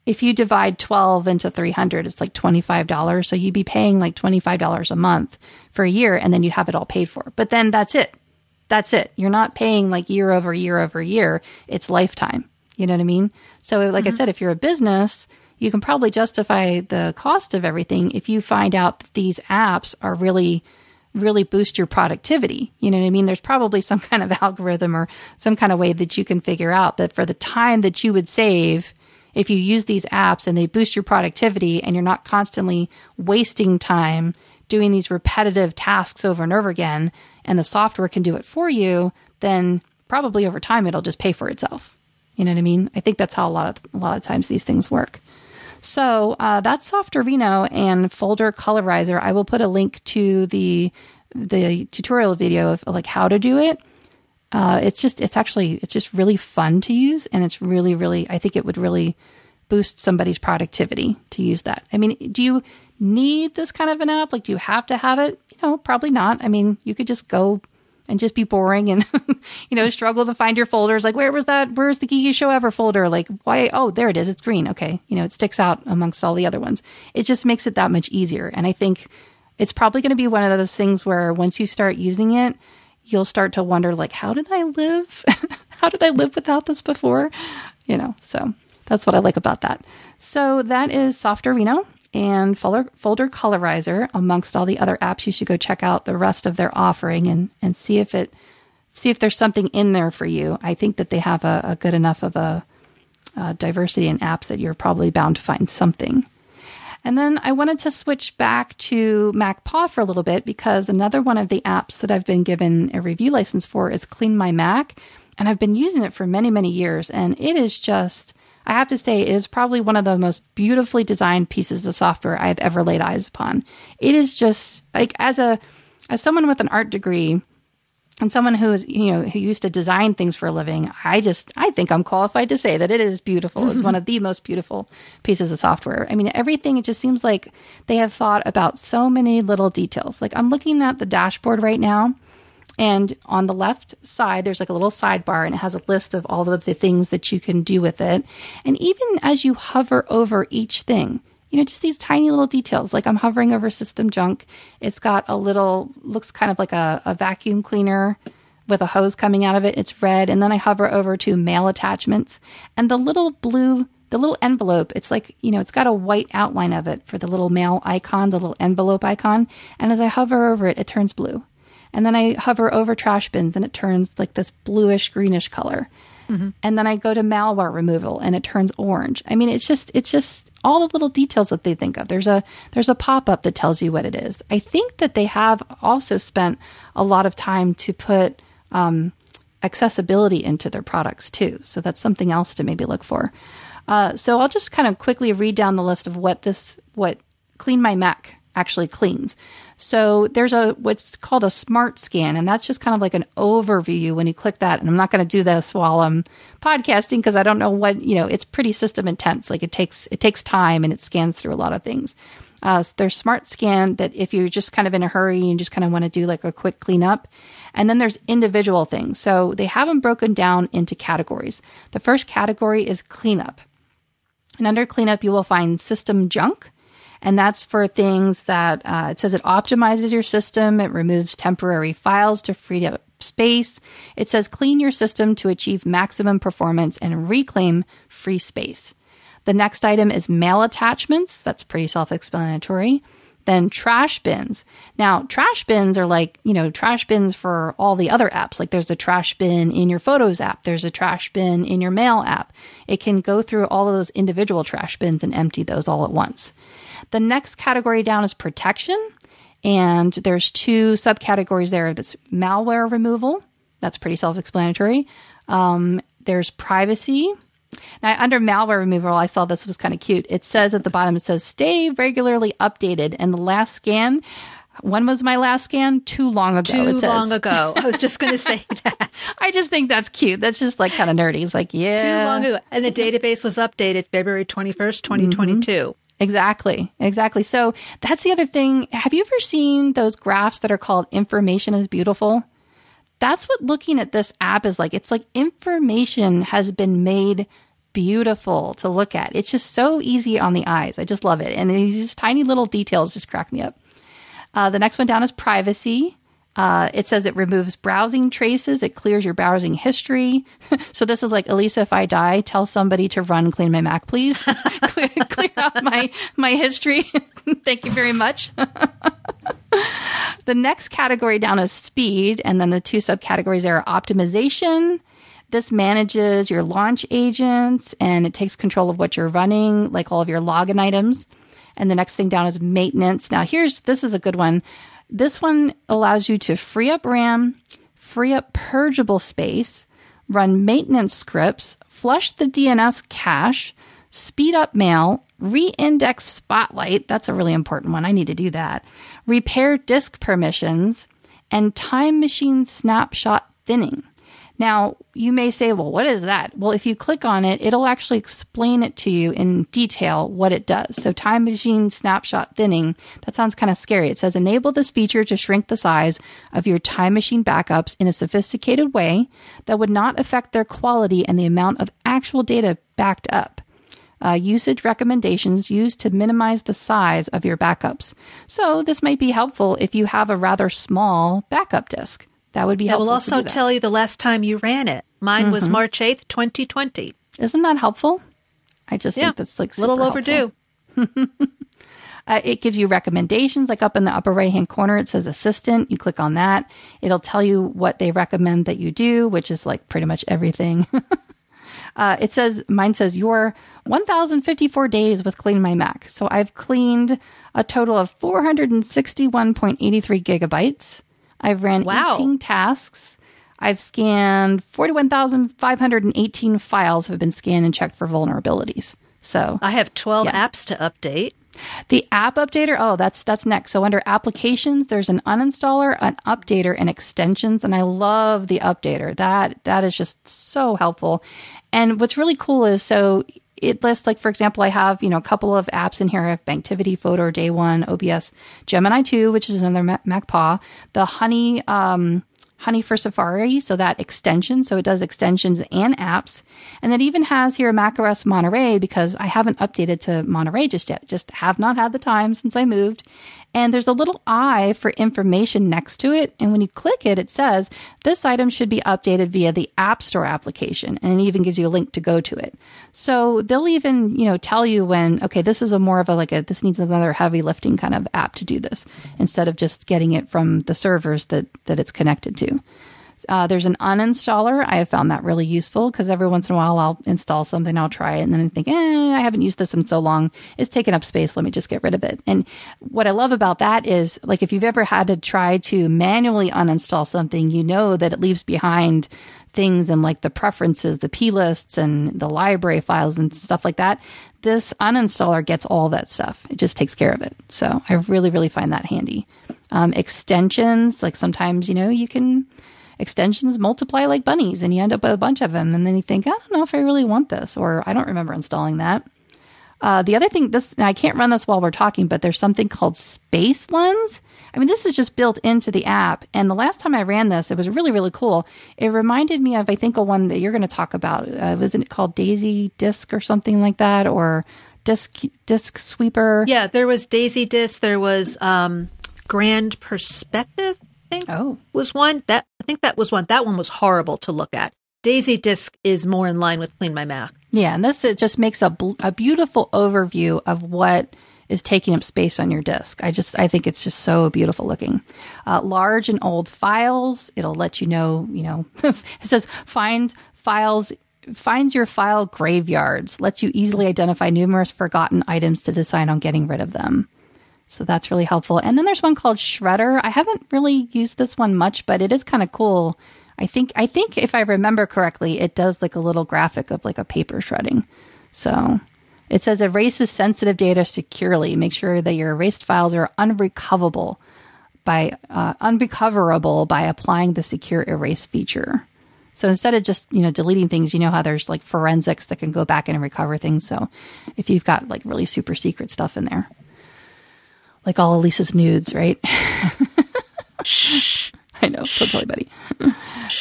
if you divide 12 into 300, it's like $25. So you'd be paying like $25 a month for a year and then you'd have it all paid for. But then that's it. That's it. You're not paying like year over year over year. It's lifetime. You know what I mean? So, like mm-hmm. I said, if you're a business, you can probably justify the cost of everything if you find out that these apps are really really boost your productivity. You know what I mean? There's probably some kind of [laughs] algorithm or some kind of way that you can figure out that for the time that you would save if you use these apps and they boost your productivity and you're not constantly wasting time doing these repetitive tasks over and over again and the software can do it for you, then probably over time it'll just pay for itself. You know what I mean? I think that's how a lot of a lot of times these things work. So uh, that's Softorino and Folder Colorizer. I will put a link to the the tutorial video of like how to do it. Uh, it's just it's actually it's just really fun to use, and it's really really I think it would really boost somebody's productivity to use that. I mean, do you need this kind of an app? Like, do you have to have it? You know, probably not. I mean, you could just go and just be boring and [laughs] you know struggle to find your folders like where was that where's the geeky show ever folder like why oh there it is it's green okay you know it sticks out amongst all the other ones it just makes it that much easier and i think it's probably going to be one of those things where once you start using it you'll start to wonder like how did i live? [laughs] How did i live without this before? You know so that's what i like about that. So that is softorino and folder, folder colorizer amongst all the other apps. You should go check out the rest of their offering and and see if it see if there's something in there for you. I think that they have a, a good enough of a, a diversity in apps that you're probably bound to find something and then I wanted to switch back to MacPaw for a little bit because another one of the apps that I've been given a review license for is Clean My Mac. And I've been using it for many, many years. And it is just, I have to say, it is probably one of the most beautifully designed pieces of software I've ever laid eyes upon. It is just like, as a, as someone with an art degree, and someone who is you know who used to design things for a living i just i think i'm qualified to say that it is beautiful. It's mm-hmm. one of the most beautiful pieces of software. I mean everything it just seems like they have thought about so many little details. Like i'm looking at the dashboard right now and on the left side there's like a little sidebar and it has a list of all of the things that you can do with it. And even as you hover over each thing you know, just these tiny little details. Like I'm hovering over system junk. It's got a little, looks kind of like a, a vacuum cleaner with a hose coming out of it. It's red. And then I hover over to mail attachments and the little blue, the little envelope, it's like, you know, it's got a white outline of it for the little mail icon, the little envelope icon. And as I hover over it, it turns blue. And then I hover over trash bins and it turns like this bluish greenish color. Mm-hmm. And then I go to malware removal and it turns orange. I mean, it's just, it's just, all the little details that they think of. There's a there's a pop-up that tells you what it is. I think that they have also spent a lot of time to put um, accessibility into their products too. So that's something else to maybe look for. Uh, so I'll just kind of quickly read down the list of what this what Clean My Mac actually cleans. So there's a what's called a smart scan, and that's just kind of like an overview when you click that. And I'm not going to do this while I'm podcasting because I don't know what you know. It's pretty system intense. Like it takes it takes time and it scans through a lot of things. Uh, there's smart scan that if you're just kind of in a hurry and just kind of want to do like a quick cleanup. And then there's individual things. So they have them broken down into categories. The first category is cleanup. And under cleanup, you will find system junk, and that's for things that uh, it says it optimizes your system, it removes temporary files to free up space. It says clean your system to achieve maximum performance and reclaim free space. The next item is mail attachments. That's pretty self explanatory. Then trash bins. Now, trash bins are like, you know, trash bins for all the other apps. Like there's a trash bin in your Photos app, there's a trash bin in your Mail app. It can go through all of those individual trash bins and empty those all at once. The next category down is protection. And there's two subcategories there. That's malware removal. That's pretty self-explanatory. Um, there's privacy. Now, under malware removal, I saw this was kind of cute. It says at the bottom, it says stay regularly updated. And the last scan, when was my last scan? Too long ago. Too long ago. I was just going to say [laughs] that. I just think that's cute. That's just like kind of nerdy. It's like, yeah. Too long ago. And the database was updated February 21st, 2022. Mm-hmm. Exactly. Exactly. So that's the other thing. Have you ever seen those graphs that are called information is beautiful? That's what looking at this app is like. It's like information has been made beautiful to look at. It's just so easy on the eyes. I just love it. And these tiny little details just crack me up. Uh, the next one down is privacy. Uh, it says it removes browsing traces. It clears your browsing history. [laughs] so this is like, Elisa, if I die, tell somebody to run clean my Mac, please. [laughs] clear, clear out my, my history. [laughs] Thank you very much. the next category down is speed. And then the two subcategories are optimization. This manages your launch agents and it takes control of what you're running, like all of your login items. And the next thing down is maintenance. Now here's, this is a good one. This one allows you to free up RAM, free up purgeable space, run maintenance scripts, flush the DNS cache, speed up mail, re-index Spotlight. That's a really important one. I need to do that. Repair disk permissions and time machine snapshot thinning. Now, you may say, well, what is that? Well, if you click on it, it'll actually explain it to you in detail what it does. So, time machine snapshot thinning, that sounds kind of scary. It says enable this feature to shrink the size of your time machine backups in a sophisticated way that would not affect their quality and the amount of actual data backed up. Uh, usage recommendations used to minimize the size of your backups. So, this might be helpful if you have a rather small backup disk. That would be helpful. It will also tell you the last time you ran it. Mine mm-hmm. was March 8th, 2020. Isn't that helpful? I just yeah, think that's like a little overdue. [laughs] uh, it gives you recommendations, like up in the upper right hand corner, it says assistant. You click on that. It'll tell you what they recommend that you do, which is like pretty much everything. [laughs] uh, it says, mine says, your 1,054 days with Clean My Mac. So I've cleaned a total of 461.83 gigabytes. I've ran wow. 18 tasks. I've scanned 41,518 files have been scanned and checked for vulnerabilities. So I have 12 yeah. apps to update. The app updater, oh, that's that's next. So under applications, there's an uninstaller, an updater, and extensions, and I love the updater. That that is just so helpful. And what's really cool is so it lists like for example i have you know a couple of apps in here. I have banktivity photo day one obs gemini 2 which is another mac paw the honey um, honey for safari so that extension so it does extensions and apps. And it even has here macOS monterey because i haven't updated to monterey just yet just have not had the time since i moved and there's a little eye for information next to it. And when you click it, it says this item should be updated via the App Store application. And it even gives you a link to go to it. So they'll even, you know, tell you when, okay, this is a more of a like a, this needs another heavy lifting kind of app to do this instead of just getting it from the servers that, that it's connected to. Uh, there's an uninstaller. I have found that really useful because every once in a while I'll install something, I'll try it, and then I think, eh, I haven't used this in so long. It's taking up space. Let me just get rid of it. And what I love about that is, like, if you've ever had to try to manually uninstall something, you know that it leaves behind things and like the preferences, the p lists, and the library files and stuff like that. This uninstaller gets all that stuff. It just takes care of it. So I really, really find that handy. Um, extensions, like sometimes, you know, you can extensions multiply like bunnies and you end up with a bunch of them. And then you think, I don't know if I really want this, or I don't remember installing that. Uh, the other thing, this I can't run this while we're talking, but there's something called Space Lens. I mean, this is just built into the app. And the last time I ran this, it was really, really cool. It reminded me of, I think, a one that you're going to talk about. Uh, wasn't it called Daisy Disk or something like that, or Disk Disk Sweeper? Yeah, there was Daisy Disk. There was um, Grand Perspective think. Oh, was one that I think that was one. That one was horrible to look at. Daisy Disk is more in line with Clean My Mac. Yeah, and this it just makes a a beautiful overview of what is taking up space on your disk. I just I think it's just so beautiful looking. Uh, large and old files. It'll let you know. You know, [laughs] it says find files finds your file graveyards, lets you easily identify numerous forgotten items to decide on getting rid of them. So that's really helpful. And then there's one called Shredder. I haven't really used this one much, but it is kind of cool. I think I think if I remember correctly, it does like a little graphic of like a paper shredding. So it says erases sensitive data securely. Make sure that your erased files are unrecoverable by uh, unrecoverable by applying the secure erase feature. So instead of just you know deleting things, you know how there's like forensics that can go back in and recover things. So if you've got like really super secret stuff in there like all Elisa's nudes, right? Shh. [laughs] I know, totally, buddy.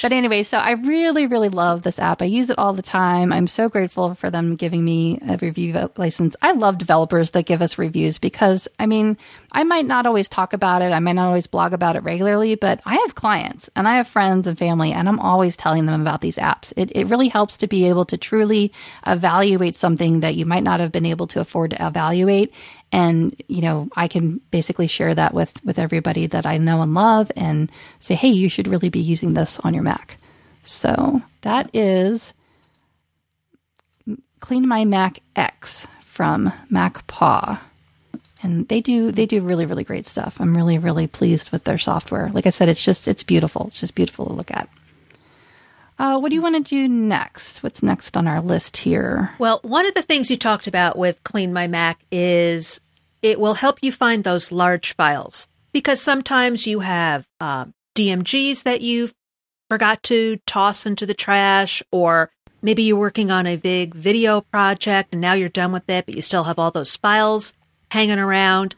but anyway, so I really, really love this app. I use it all the time. I'm so grateful for them giving me a review license. I love developers that give us reviews because, I mean, I might not always talk about it. I might not always blog about it regularly, but I have clients and I have friends and family, and I'm always telling them about these apps. It, it really helps to be able to truly evaluate something that you might not have been able to afford to evaluate and you know i can basically share that with with everybody that i know and love and say hey you should really be using this on your mac. So that is clean my mac x from macpaw and they do they do really really great stuff. I'm really really pleased with their software. Like i said it's just it's beautiful. It's just beautiful to look at. Uh, what do you want to do next? What's next on our list here? Well, one of the things you talked about with Clean My Mac is it will help you find those large files because sometimes you have um, DMGs that you forgot to toss into the trash, or maybe you're working on a big video project and now you're done with it, but you still have all those files hanging around.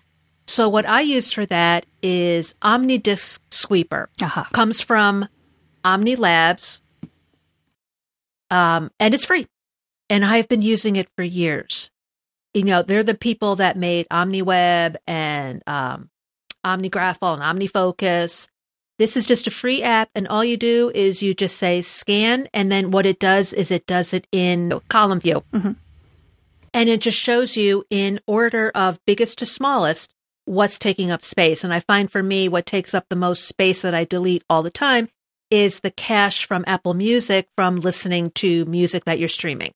So what I use for that is OmniDisk Sweeper. Uh-huh. Comes from Omni Labs, um, and it's free. And I've been using it for years. You know, they're the people that made OmniWeb and um, OmniGraffle and OmniFocus. This is just a free app, and all you do is you just say scan, and then what it does is it does it in column view. Mm-hmm. And it just shows you in order of biggest to smallest what's taking up space. And I find for me, what takes up the most space that I delete all the time is the cache from Apple Music from listening to music that you're streaming.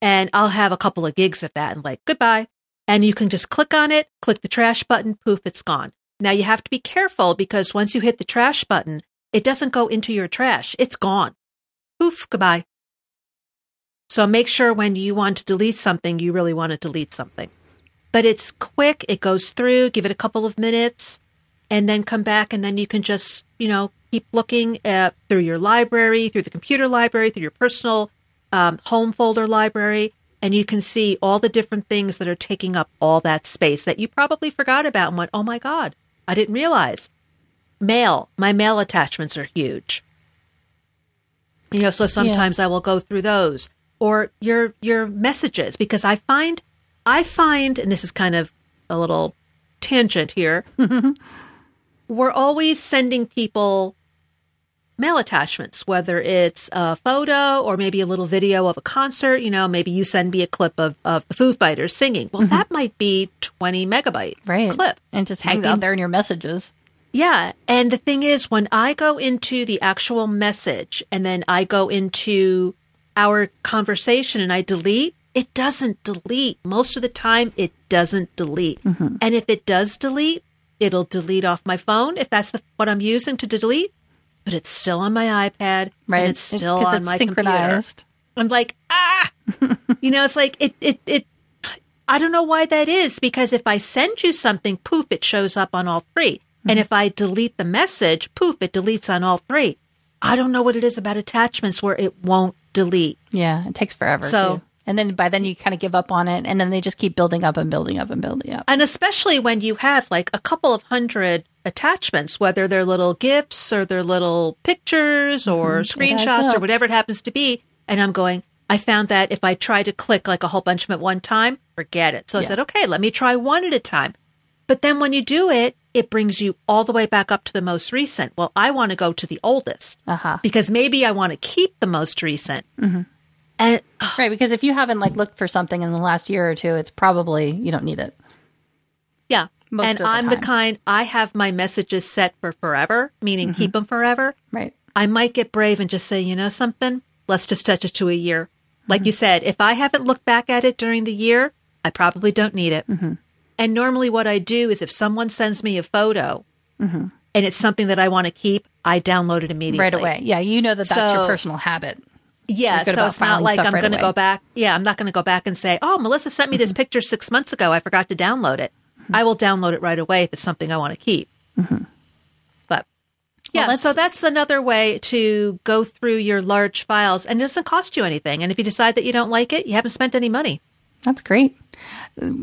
And I'll have a couple of gigs of that and like, goodbye. And you can just click on it, click the trash button, poof, it's gone. Now you have to be careful because once you hit the trash button, it doesn't go into your trash. It's gone. Poof, goodbye. So make sure when you want to delete something, you really want to delete something. But it's quick. It goes through, give it a couple of minutes and then come back and then you can just, you know, keep looking at through your library, through the computer library, through your personal um, home folder library, and you can see all the different things that are taking up all that space that you probably forgot about and went, oh my God, I didn't realize. Mail, my mail attachments are huge. You know, so sometimes yeah. I will go through those or your your messages because I find I find and this is kind of a little tangent here. [laughs] we're always sending people mail attachments, whether it's a photo or maybe a little video of a concert. You know, maybe you send me a clip of, of the Foo Fighters singing. Well, mm-hmm. that might be 20 megabyte right. clip. And just hang out there in your messages. Yeah. And the thing is, when I go into the actual message and then I go into our conversation and I delete, it doesn't delete. Most of the time, it doesn't delete. Mm-hmm. And if it does delete, it'll delete off my phone if that's the, what I'm using to delete but it's still on my iPad. Right. it's still on it's my synchronized. computer. I'm like, ah, [laughs] you know, it's like it, it, it, I don't know why that is because if I send you something, poof, it shows up on all 3 mm-hmm. And if I delete the message, poof, it deletes on all three. I don't know what it is about attachments where it won't delete. Yeah, it takes forever. So, too. And then by then you kind of give up on it, and then they just keep building up and building up and building up. And especially when you have like a couple of hundred attachments, whether they're little gifts or they're little pictures or mm-hmm. screenshots or whatever it happens to be. And I'm going, I found that if I try to click like a whole bunch of them at one time, forget it. So yeah. I said, okay, let me try one at a time. But then when you do it, it brings you all the way back up to the most recent. Well, I want to go to the oldest uh-huh. because maybe I want to keep the most recent. Mm-hmm. And right, because if you haven't like looked for something in the last year or two, it's probably you don't need it. Yeah, most and the I'm time. the kind I have my messages set for forever, meaning mm-hmm. keep them forever. Right. I might get brave and just say, you know something, let's just touch it to a year. Like mm-hmm. you said, if I haven't looked back at it during the year, I probably don't need it. Mm-hmm. And normally, what I do is if someone sends me a photo mm-hmm. and it's something that I want to keep, I download it immediately right away. Yeah, you know that that's so, your personal habit. Yeah, so it's not like I'm right going to go back. Yeah, I'm not going to go back and say, "Oh, Melissa sent me this Mm-hmm. picture six months ago. I forgot to download it." I will download it right away if it's something I want to keep. Mm-hmm. But yeah, well, so that's another way to go through your large files and it doesn't cost you anything. And if you decide that you don't like it, you haven't spent any money. That's great.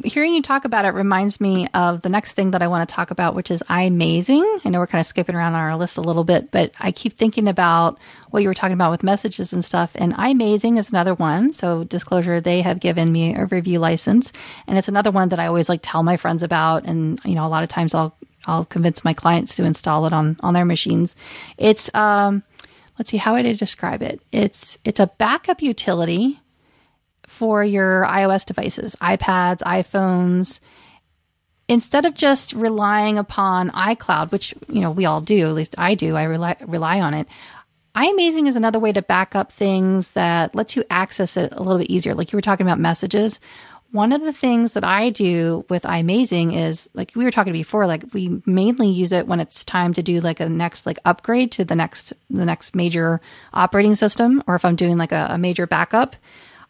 Hearing you talk about it reminds me of the next thing that I want to talk about, which is iMazing. I know we're kind of skipping around on our list a little bit, but I keep thinking about what you were talking about with messages and stuff. And iMazing is another one. So, disclosure, they have given me a review license, and it's another one that I always like tell my friends about. And you know, a lot of times I'll I'll convince my clients to install it on on their machines. It's um, let's see, how would I describe it? It's it's a backup utility for your iOS devices, iPads, iPhones, instead of just relying upon iCloud, which you know we all do, at least I do, I rely rely on it. iMazing is another way to back up things that lets you access it a little bit easier. Like you were talking about messages. One of the things that I do with iMazing is like we were talking before, like we mainly use it when it's time to do like a next like upgrade to the next the next major operating system, or if I'm doing like a, a major backup.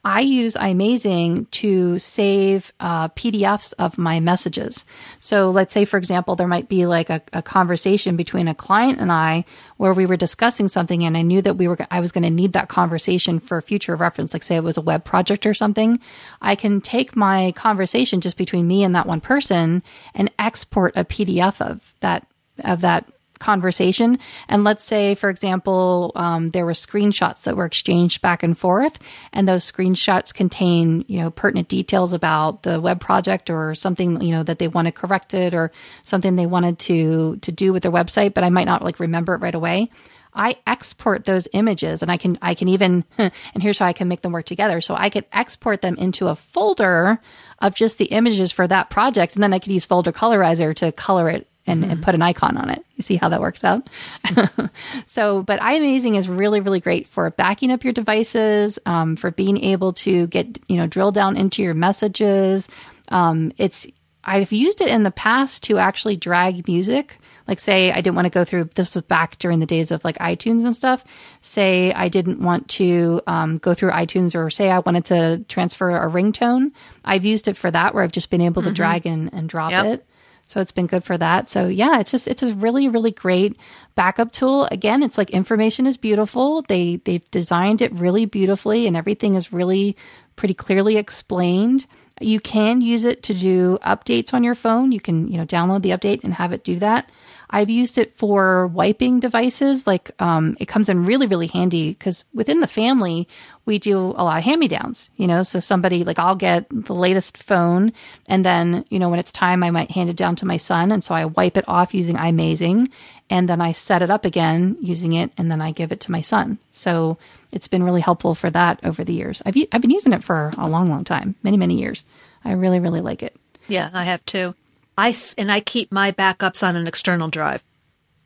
I use iMazing to save uh, PDFs of my messages. So let's say, for example, there might be like a, a, conversation between a client and I where we were discussing something, and I knew that we were I was going to need that conversation for future reference. Like say it was a web project or something, I can take my conversation just between me and that one person and export a PDF of that of that conversation. And let's say, for example, um, there were screenshots that were exchanged back and forth, and those screenshots contain, you know, pertinent details about the web project or something, you know, that they wanted corrected or something they wanted to to do with their website, but I might not like remember it right away. I export those images and I can, I can even, [laughs] and here's how I can make them work together. So I could export them into a folder of just the images for that project. And then I could use folder colorizer to color it and, mm-hmm. and put an icon on it. You see how that works out? [laughs] so, but iMazing is really, really great for backing up your devices, um, for being able to get, you know, drill down into your messages. Um, it's, I've used it in the past to actually drag music. Like, say, I didn't want to go through, this was back during the days of like iTunes and stuff. Say, I didn't want to um, go through iTunes or say I wanted to transfer a ringtone. I've used it for that where I've just been able to mm-hmm. drag and, and drop yep. it. So it's been good for that. So yeah, it's just it's a really really great backup tool. Again, it's like information is beautiful. They they've designed it really beautifully and everything is really pretty clearly explained. You can use it to do updates on your phone. You can, you know, download the update and have it do that. I've used it for wiping devices. Like um, it comes in really, really handy because within the family, we do a lot of hand me downs, you know. So somebody like I'll get the latest phone, and then, you know, when it's time, I might hand it down to my son. And so I wipe it off using iMazing, and then I set it up again using it, and then I give it to my son. So it's been really helpful for that over the years. I've, I've been using it for a long, long time, many, many years. I really, really like it. Yeah, I have too. I and I keep my backups on an external drive.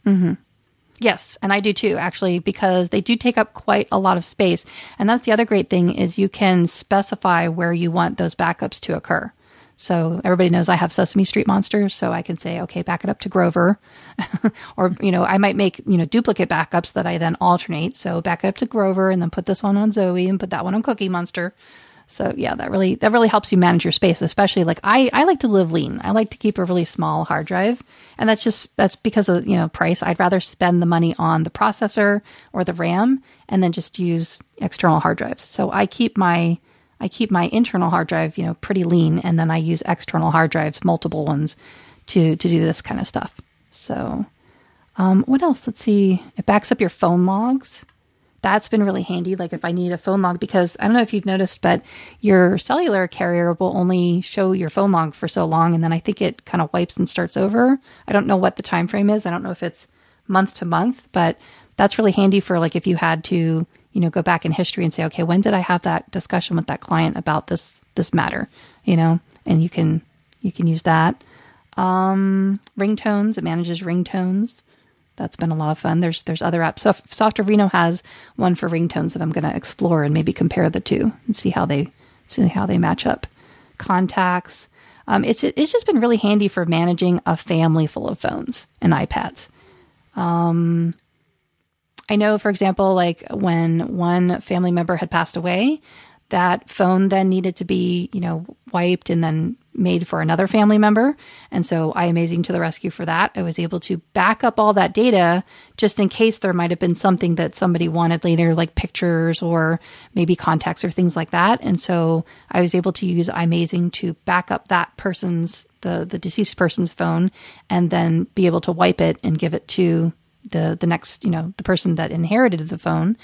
Mm-hmm. Yes, and I do too, actually, because they do take up quite a lot of space. And that's the other great thing is you can specify where you want those backups to occur. So everybody knows I have Sesame Street monsters, so I can say, okay, back it up to Grover, [laughs] or you know, I might make you know duplicate backups that I then alternate. So back it up to Grover, and then put this one on Zoe, and put that one on Cookie Monster. So yeah, that really that really helps you manage your space, especially like I I like to live lean. I like to keep a really small hard drive, and that's just that's because of you know price. I'd rather spend the money on the processor or the RAM and then just use external hard drives. So I keep my I keep my internal hard drive, you know, pretty lean, and then I use external hard drives, multiple ones, to to do this kind of stuff. So, um, what else? Let's see. It backs up your phone logs that's been really handy. Like if I need a phone log, because I don't know if you've noticed, but your cellular carrier will only show your phone log for so long, and then I think it kind of wipes and starts over. I don't know what the time frame is. I don't know if it's month to month, but that's really handy for like if you had to, you know, go back in history and say, okay, when did I have that discussion with that client about this this matter, you know, and you can you can use that. Um, ringtones, it manages ringtones that's been a lot of fun. There's there's other apps. So Softorino has one for ringtones that I'm going to explore and maybe compare the two and see how they see how they match up. Contacts. Um, it's it's just been really handy for managing a family full of phones and iPads. Um, I know, for example, like when one family member had passed away, that phone then needed to be, you know, wiped and then made for another family member. And so iMazing to the rescue for that. I was able to back up all that data just in case there might have been something that somebody wanted later, like pictures or maybe contacts or things like that. And so I was able to use iMazing to back up that person's, the, the deceased person's phone and then be able to wipe it and give it to the, the next, you know, the person that inherited the phone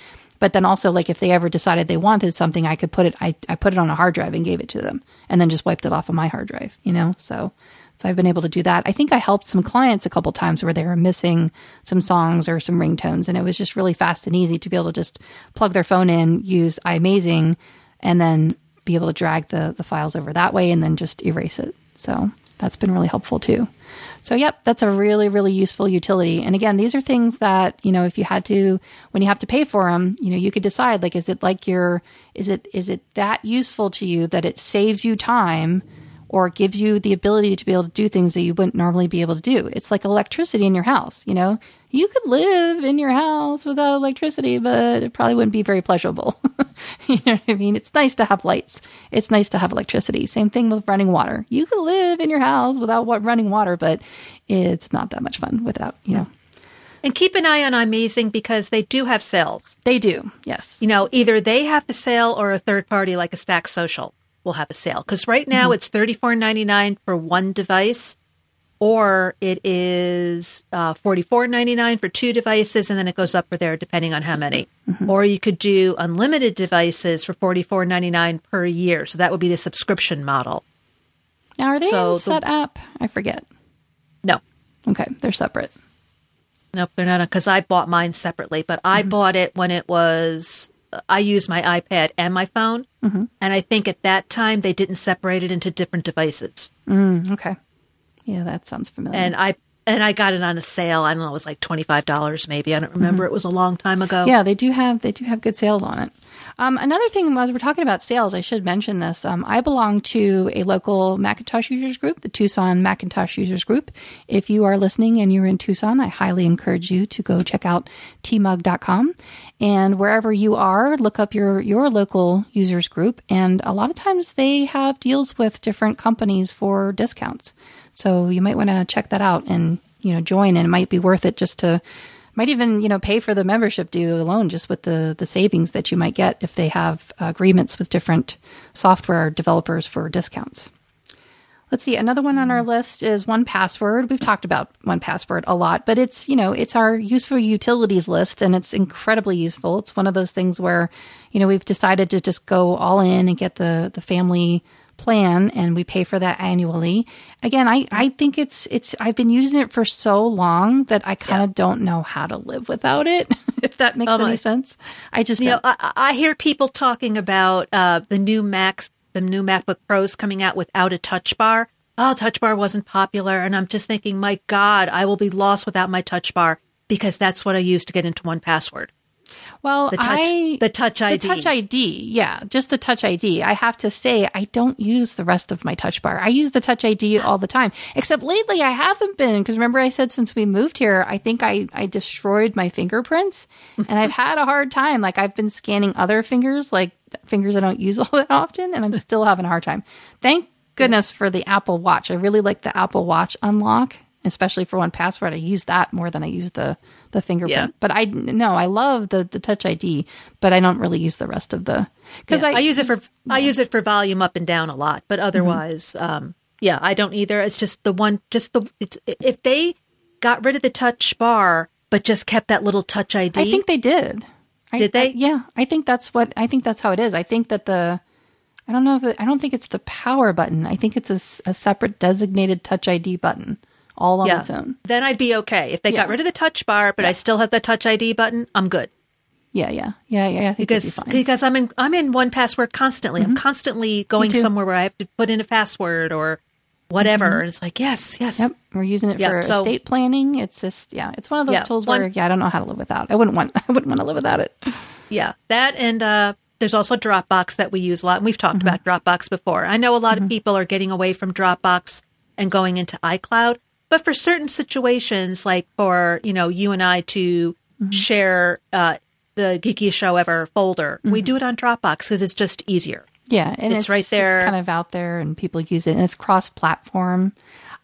but then also, like if they ever decided they wanted something, I could put it. I, I put it on a hard drive and gave it to them, and then just wiped it off of my hard drive. You know, so so I've been able to do that. I think I helped some clients a couple times where they were missing some songs or some ringtones, and it was just really fast and easy to be able to just plug their phone in, use iMazing, and then be able to drag the the files over that way, and then just erase it. So that's been really helpful too. So, yep, that's a really, really useful utility. And again, these are things that, you know, if you had to, when you have to pay for them, you know, you could decide like, is it like your, is it, is it that useful to you that it saves you time or gives you the ability to be able to do things that you wouldn't normally be able to do? It's like electricity in your house, you know, you could live in your house without electricity, but it probably wouldn't be very pleasurable. [laughs] you know what I mean? It's nice to have lights. It's nice to have electricity. Same thing with running water. You could live in your house without running water, but it's not that much fun without, you know. And keep an eye on iMazing because they do have sales. They do, yes. You know, either they have the sale or a third party like a Stack Social will have a sale. Because right now mm-hmm. it's thirty four ninety nine for one device or it is uh, forty four ninety nine for two devices, and then it goes up for there depending on how many. Mm-hmm. Or you could do unlimited devices for forty four ninety nine per year. So that would be the subscription model. Now, are they so set the, up? I forget. No. Okay, they're separate. Nope, they're not because I bought mine separately, but I mm-hmm. bought it when it was. I use my iPad and my phone, mm-hmm. and I think at that time they didn't separate it into different devices. Mm, okay. Yeah, that sounds familiar. And I and I got it on a sale. I don't know, it was like twenty five dollars maybe. I don't remember. Mm-hmm. It was a long time ago. Yeah, they do have they do have good sales on it. Um, another thing, as we're talking about sales, I should mention this. Um, I belong to a local Macintosh users group, the Tucson Macintosh users group. If you are listening and you're in Tucson, I highly encourage you to go check out tmug.com. And wherever you are, look up your, your local users group. And a lot of times they have deals with different companies for discounts. So you might want to check that out and, you know, join and it might be worth it just to might even you know pay for the membership due alone just with the the savings that you might get if they have agreements with different software developers for discounts. Let's see another one on our hmm. list is 1Password we've talked about 1Password a lot but it's you know it's our useful utilities list and it's incredibly useful. It's one of those things where you know we've decided to just go all in and get the the family plan and we pay for that annually. Again, I, I think it's, it's, I've been using it for so long that I kind of yeah. don't know how to live without it, [laughs] if that makes oh any sense. I just, you know, I, I, hear people talking about, uh, the new Macs, the new MacBook Pros coming out without a touch bar. Oh, touch bar wasn't popular. And I'm just thinking, my God, I will be lost without my touch bar because that's what I use to get into 1Password. Well, the touch, I, the touch ID. The touch ID, yeah, just the touch ID. I have to say, I don't use the rest of my touch bar. I use the touch ID all the time, except lately I haven't been because remember I said since we moved here, I think I I destroyed my fingerprints, [laughs] and I've had a hard time. Like I've been scanning other fingers, like fingers I don't use [laughs] all that often, and I'm still having a hard time. Thank goodness for the Apple Watch. I really like the Apple Watch unlock, especially for 1Password. I use that more than I use the the fingerprint. Yeah. But I no, I love the the Touch ID, but I don't really use the rest of the because yeah, I, I, use it for. I use it for volume up and down a lot, but otherwise, mm-hmm. um, yeah, I don't either. It's just the one, just the if they got rid of the touch bar but just kept that little Touch ID. I think they did. Did they? I, yeah, I think that's what I think that's how it is. I think that the I don't know if it, I don't think it's the power button. I think it's a, a separate designated Touch ID button all on yeah. its own. Then I'd be okay. If they yeah. got rid of the touch bar, but yeah. I still have the touch ID button, I'm good. Yeah, yeah, yeah, yeah. I think because be because I'm in I'm in 1Password constantly. Mm-hmm. I'm constantly going somewhere where I have to put in a password or whatever. Mm-hmm. And it's like yes, yes. Yep, we're using it for so, estate planning. It's just yeah, it's one of those tools one, where yeah, I don't know how to live without. I wouldn't want [laughs] I wouldn't want to live without it. Yeah, that and uh, there's also Dropbox that we use a lot. And we've talked mm-hmm. about Dropbox before. I know a lot of mm-hmm. people are getting away from Dropbox and going into iCloud. But for certain situations, like for, you know, you and I to mm-hmm. share uh, the Geeky show ever folder, we do it on Dropbox because it's just easier. Yeah, and It's it's, right there. kind of out there, and people use it, and it's cross-platform.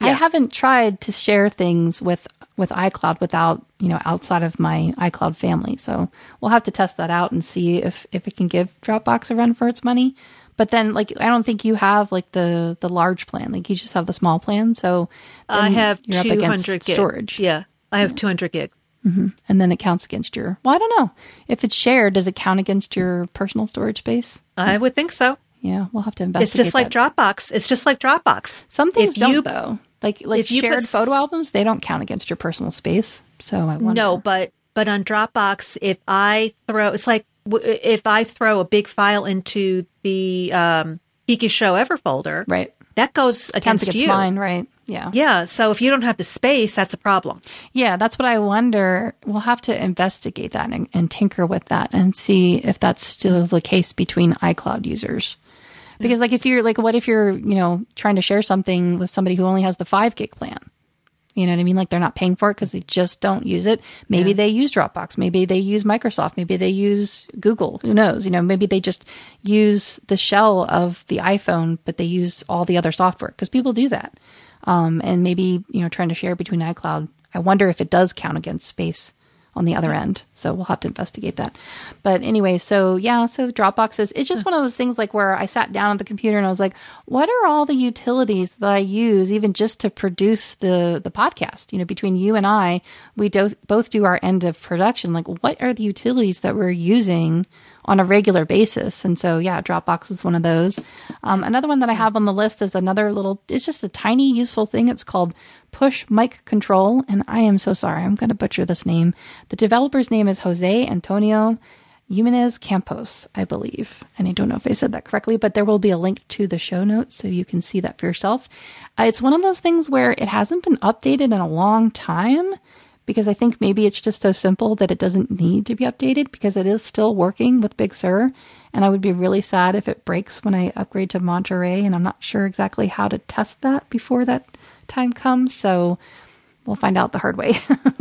I haven't tried to share things with with iCloud without you know outside of my iCloud family, so we'll have to test that out and see if if it can give Dropbox a run for its money. But then, like, I don't think you have like the the large plan; like you just have the small plan. So I have you're up two against gig storage, Yeah, I have two hundred gig. Mm-hmm. and then it counts against your. Well, I don't know if it's shared. Does it count against your personal storage space? I would think so. Yeah, we'll have to investigate. It's just like that. Dropbox. It's just like Dropbox. Some things If don't you- though. Like like if you put shared photo albums, they don't count against your personal space. So I wonder. No, but but on Dropbox, if I throw, it's like if I throw a big file into the um, Geeky Show Ever folder, right that goes against against you. mine, right? Yeah. Yeah. So if you don't have the space, that's a problem. Yeah, that's what I wonder. We'll have to investigate that and, and tinker with that and see if that's still the case between iCloud users. Because, like, if you're like, what if you're, you know, trying to share something with somebody who only has the five gig plan? You know what I mean? Like, they're not paying for it because they just don't use it. Maybe they use Dropbox. Maybe they use Microsoft. Maybe they use Google. Who knows? You know, maybe they just use the shell of the iPhone, but they use all the other software because people do that um, and maybe you know trying to share between iCloud. I wonder if it does count against space on the other end. So we'll have to investigate that. But anyway, so yeah, so Dropbox is it's just one of those things like where I sat down at the computer and I was like, what are all the utilities that I use even just to produce the the podcast? You know, between you and I, we do, both do our end of production. Like, what are the utilities that we're using? On a regular basis. And so, yeah, Dropbox is one of those. Um, another one that I have on the list is another little, it's just a tiny useful thing. It's called Push Mic Control. And I am so sorry, I'm going to butcher this name. The developer's name is Jose Antonio Jimenez Campos, I believe. And I don't know if I said that correctly, but there will be a link to the show notes so you can see that for yourself. Uh, it's one of those things where it hasn't been updated in a long time because I think maybe it's just so simple that it doesn't need to be updated because it is still working with Big Sur. And I would be really sad if it breaks when I upgrade to Monterey. And I'm not sure exactly how to test that before that time comes. So we'll find out the hard way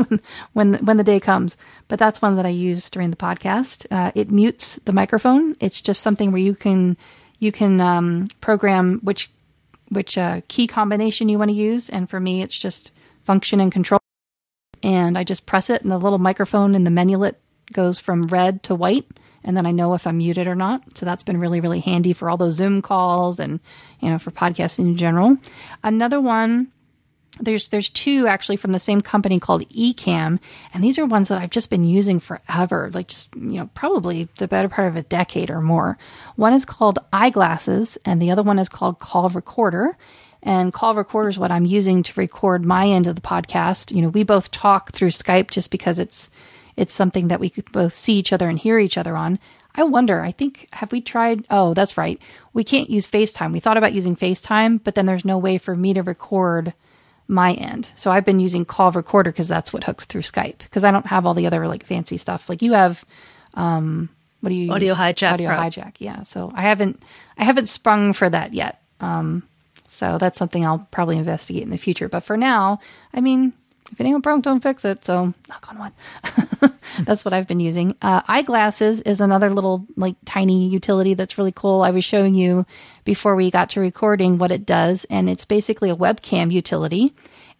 [laughs] when when the day comes. But that's one that I use during the podcast. Uh, it mutes the microphone. It's just something where you can you can um, program which which uh, key combination you want to use. And for me, it's just function and control and I just press it, and the little microphone in the menulet goes from red to white, and then I know if I'm muted or not. So that's been really, really handy for all those Zoom calls and you know for podcasting in general. Another one. There's there's two actually from the same company called Ecamm, and these are ones that I've just been using forever, like just you know probably the better part of a decade or more. One is called iGlasses, and the other one is called Call Recorder and call recorder is what I'm using to record my end of the podcast. You know, we both talk through Skype just because it's it's something that we could both see each other and hear each other on. I wonder, I think have we tried oh, that's right. We can't use FaceTime. We thought about using FaceTime, but then there's no way for me to record my end. So I've been using call recorder because that's what hooks through Skype because I don't have all the other like fancy stuff. Like you have um what do you Audio use? Hijack Audio Pro. hijack. Yeah. So I haven't I haven't sprung for that yet. Um so that's something I'll probably investigate in the future. But for now, I mean, if it ain't broke, don't fix it. So knock on wood. [laughs] that's what I've been using. Uh, iGlasses is another little like tiny utility that's really cool. I was showing you before we got to recording what it does, and it's basically a webcam utility.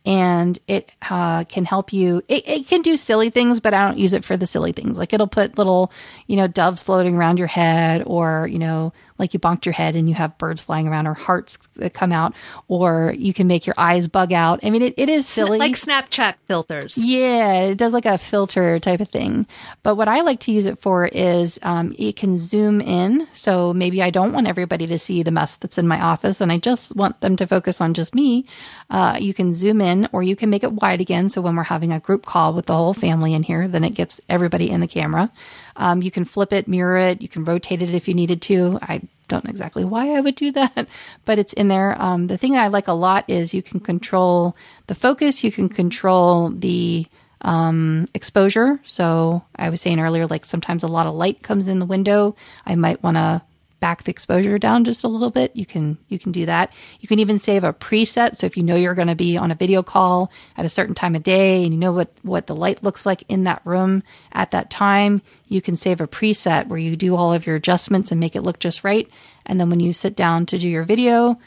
And it uh, can help you. It, it can do silly things, but I don't use it for the silly things. Like it'll put little, you know, doves floating around your head, or you know, like you bonked your head and you have birds flying around, or hearts that come out, or you can make your eyes bug out. I mean, it, it is silly, Like Snapchat filters. yeah, it does like a filter type of thing. But what I like to use it for is um, it can zoom in. So maybe I don't want everybody to see the mess that's in my office and I just want them to focus on just me. Uh, you can zoom in or you can make it wide again. So when we're having a group call with the whole family in here, then it gets everybody in the camera. Um, you can flip it, mirror it, you can rotate it if you needed to. I don't know exactly why I would do [laughs] that, but it's in there. Um, the thing I like a lot is you can control the focus, you can control the um, exposure. So I was saying earlier, like sometimes a lot of light comes in the window. I might want to back the exposure down just a little bit, you can you can do that. You can even save a preset. So if you know you're going to be on a video call at a certain time of day and you know what what the light looks like in that room at that time, you can save a preset where you do all of your adjustments and make it look just right. And then when you sit down to do your video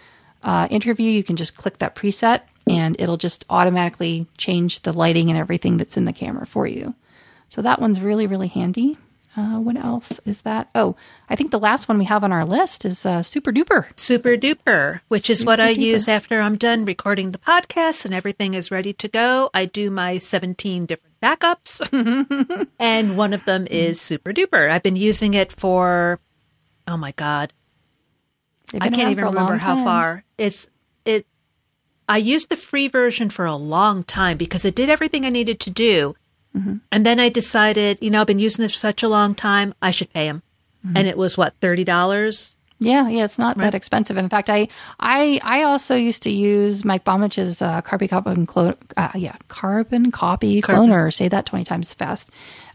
uh, interview, you can just click that preset and it'll just automatically change the lighting and everything that's in the camera for you. So that one's really really handy. Uh, what else is that? Oh, I think the last one we have on our list is uh, Super Duper. Super duper, which is what I duper. use after I'm done recording the podcast and everything is ready to go. I do my 17 different backups, [laughs] and one of them is Super Duper. I've been using it for, oh my God, I can't even remember how far. It's, it, I used the free version for a long time because it did everything I needed to do. Mm-hmm. And then I decided, you know, I've been using this for such a long time, I should pay him. Mm-hmm. And it was what, $30? Yeah, yeah, it's not that expensive. In fact, I I I also used to use Mike Bombich's uh, carbon carbon clone, uh, yeah, carbon copy Carbon. cloner. Say that twenty times fast.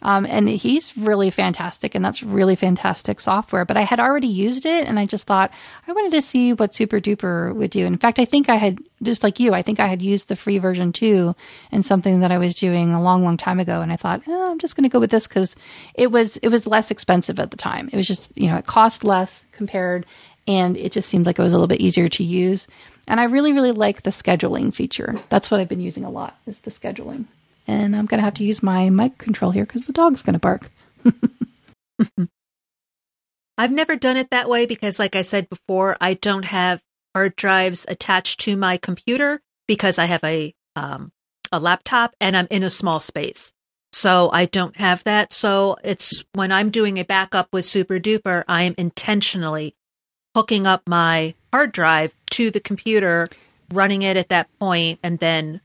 Um, and he's really fantastic, and that's really fantastic software. But I had already used it, and I just thought I wanted to see what Super Duper would do. In fact, I think I had just like you. I think I had used the free version too, and something that I was doing a long, long time ago. And I thought, oh, I'm just going to go with this because it was it was less expensive at the time. It was just you know it cost less compared, and it just seemed like it was a little bit easier to use. And I really, really like the scheduling feature. That's what I've been using a lot is the scheduling. And I'm going to have to use my mic control here because the dog's going to bark. [laughs] I've never done it that way because, like I said before, I don't have hard drives attached to my computer because I have a um, a laptop and I'm in a small space. So I don't have that. So it's when I'm doing a backup with Super Duper, I am intentionally hooking up my hard drive to the computer, running it at that point, and then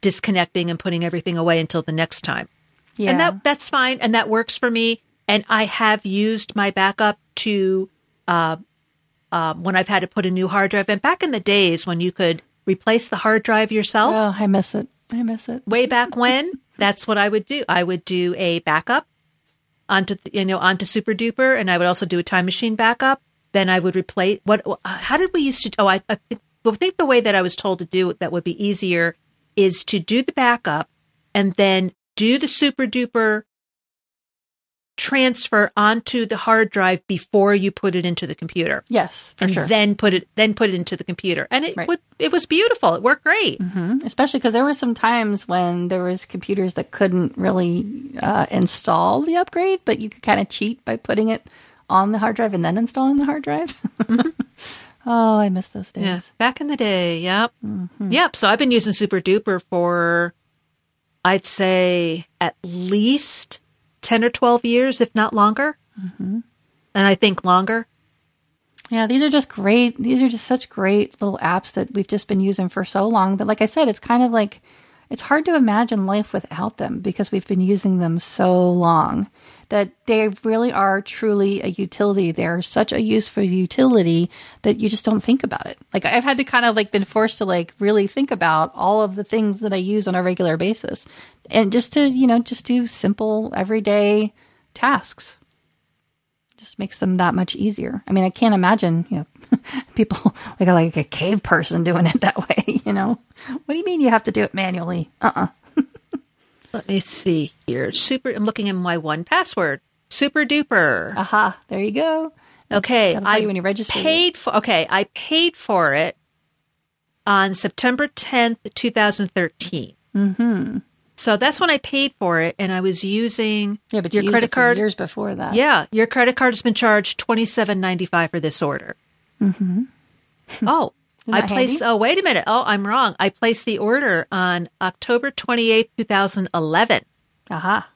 disconnecting and putting everything away until the next time. Yeah. And that that's fine and that works for me. And I have used my backup to uh, uh, when I've had to put a new hard drive. And back in the days when you could replace the hard drive yourself, oh, I miss it. I miss it. way back when, [laughs] that's what I would do. I would do a backup onto you know onto Super Duper, and I would also do a Time Machine backup. Then I would replace what? How did we used to? Oh, I, I think the way that I was told to do it that would be easier is to do the backup and then do the Super Duper transfer onto the hard drive before you put it into the computer Yes, for and sure. then put it then put it into the computer and it Right. would it was beautiful it worked great Mhm. Especially because there were some times when there was computers that couldn't really uh, install the upgrade, but you could kind of cheat by putting it on the hard drive and then installing the hard drive. [laughs] oh, I miss those days. Yeah, back in the day. Yep. Mm-hmm. Yep. So I've been using Super Duper for, I'd say, at least 10 or 12 years, if not longer. Mm-hmm. And I think longer. Yeah, these are just great. These are just such great little apps that we've just been using for so long that, like I said, it's kind of like it's hard to imagine life without them because we've been using them so long that they really are truly a utility. They're such a useful utility that you just don't think about it. Like I've had to kind of like been forced to like really think about all of the things that I use on a regular basis and just to, you know, just do simple everyday tasks just makes them that much easier. I mean, I can't imagine, you know, [laughs] people like like a cave person doing it that [laughs] way, you know. What do you mean you have to do it manually? Uh-uh. Let me see here. Super. I'm looking in my 1Password. Super duper. Aha, there you go. Okay, That'll I you when you register paid for. Okay, I paid for it on September 10th, 2013. Mm-hmm. So that's when I paid for it, and I was using Yeah, but your you used credit it card. years before that. Yeah, your credit card has been charged twenty seven ninety five for this order. Mm-hmm. oh, I placed. Oh, wait a minute. Oh, I'm wrong. I placed the order on October twenty eighth, two thousand eleven. Aha.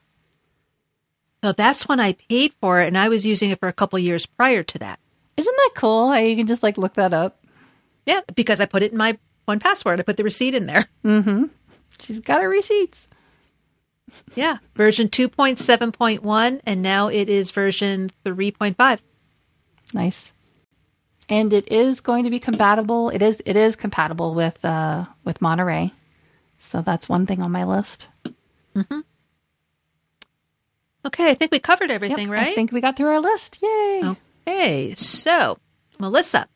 So that's when I paid for it, and I was using it for a couple years prior to that. Isn't that cool? How you can just like look that up. Yeah, because I put it in my 1Password. I put the receipt in there. Mm-hmm. She's got her receipts. Yeah, version two point seven point one, and now it is version three point five. Nice. And it is going to be compatible. It is it is compatible with uh with Monterey. So that's one thing on my list. Okay, I think we covered Yep, everything, right? I think we got through our list. Yay. Okay, so Melissa,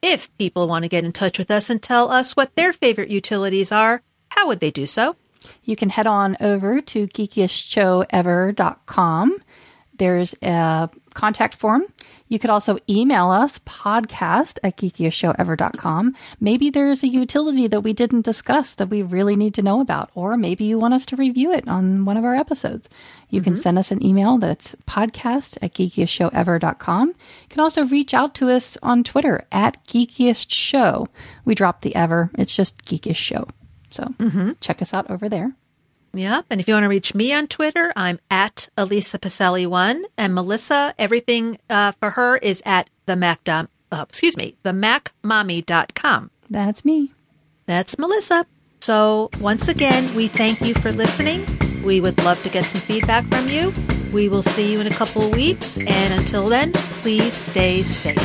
if people want to get in touch with us and tell us what their favorite utilities are, how would they do so? You can head on over to geekiestshowever.com. There's a contact form. You could also email us podcast at geekiestshowever.com. Maybe there's a utility that we didn't discuss that we really need to know about, or maybe you want us to review it on one of our episodes. You mm-hmm. can send us an email that's podcast at geekiestshowever.com. You can also reach out to us on Twitter at geekiest show. We dropped the ever. It's just geekiest show. So mm-hmm. check us out over there. Yep. And if you want to reach me on Twitter, I'm at Elisa Pacelli1. And Melissa, everything uh, for her is at the Mac. Dom, uh, excuse me, the MacMommy.com. That's me. That's Melissa. So once again, we thank you for listening. We would love to get some feedback from you. We will see you in a couple of weeks. And until then, please stay safe.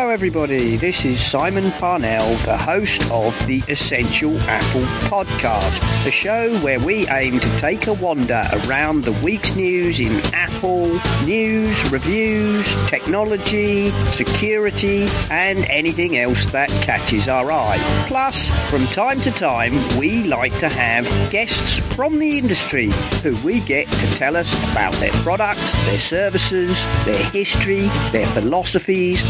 Hello, everybody. This is Simon Parnell, the host of the Essential Apple Podcast, a show where we aim to take a wander around the week's news in Apple, news, reviews, technology, security, and anything else that catches our eye. Plus, from time to time, we like to have guests from the industry who we get to tell us about their products, their services, their history, their philosophies,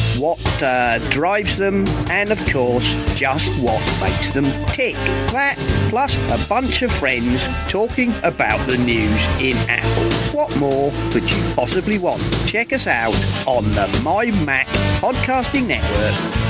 uh, drives them, and of course, just what makes them tick. That, plus a bunch of friends talking about the news in Apple. What more could you possibly want? Check us out on the My Mac Podcasting Network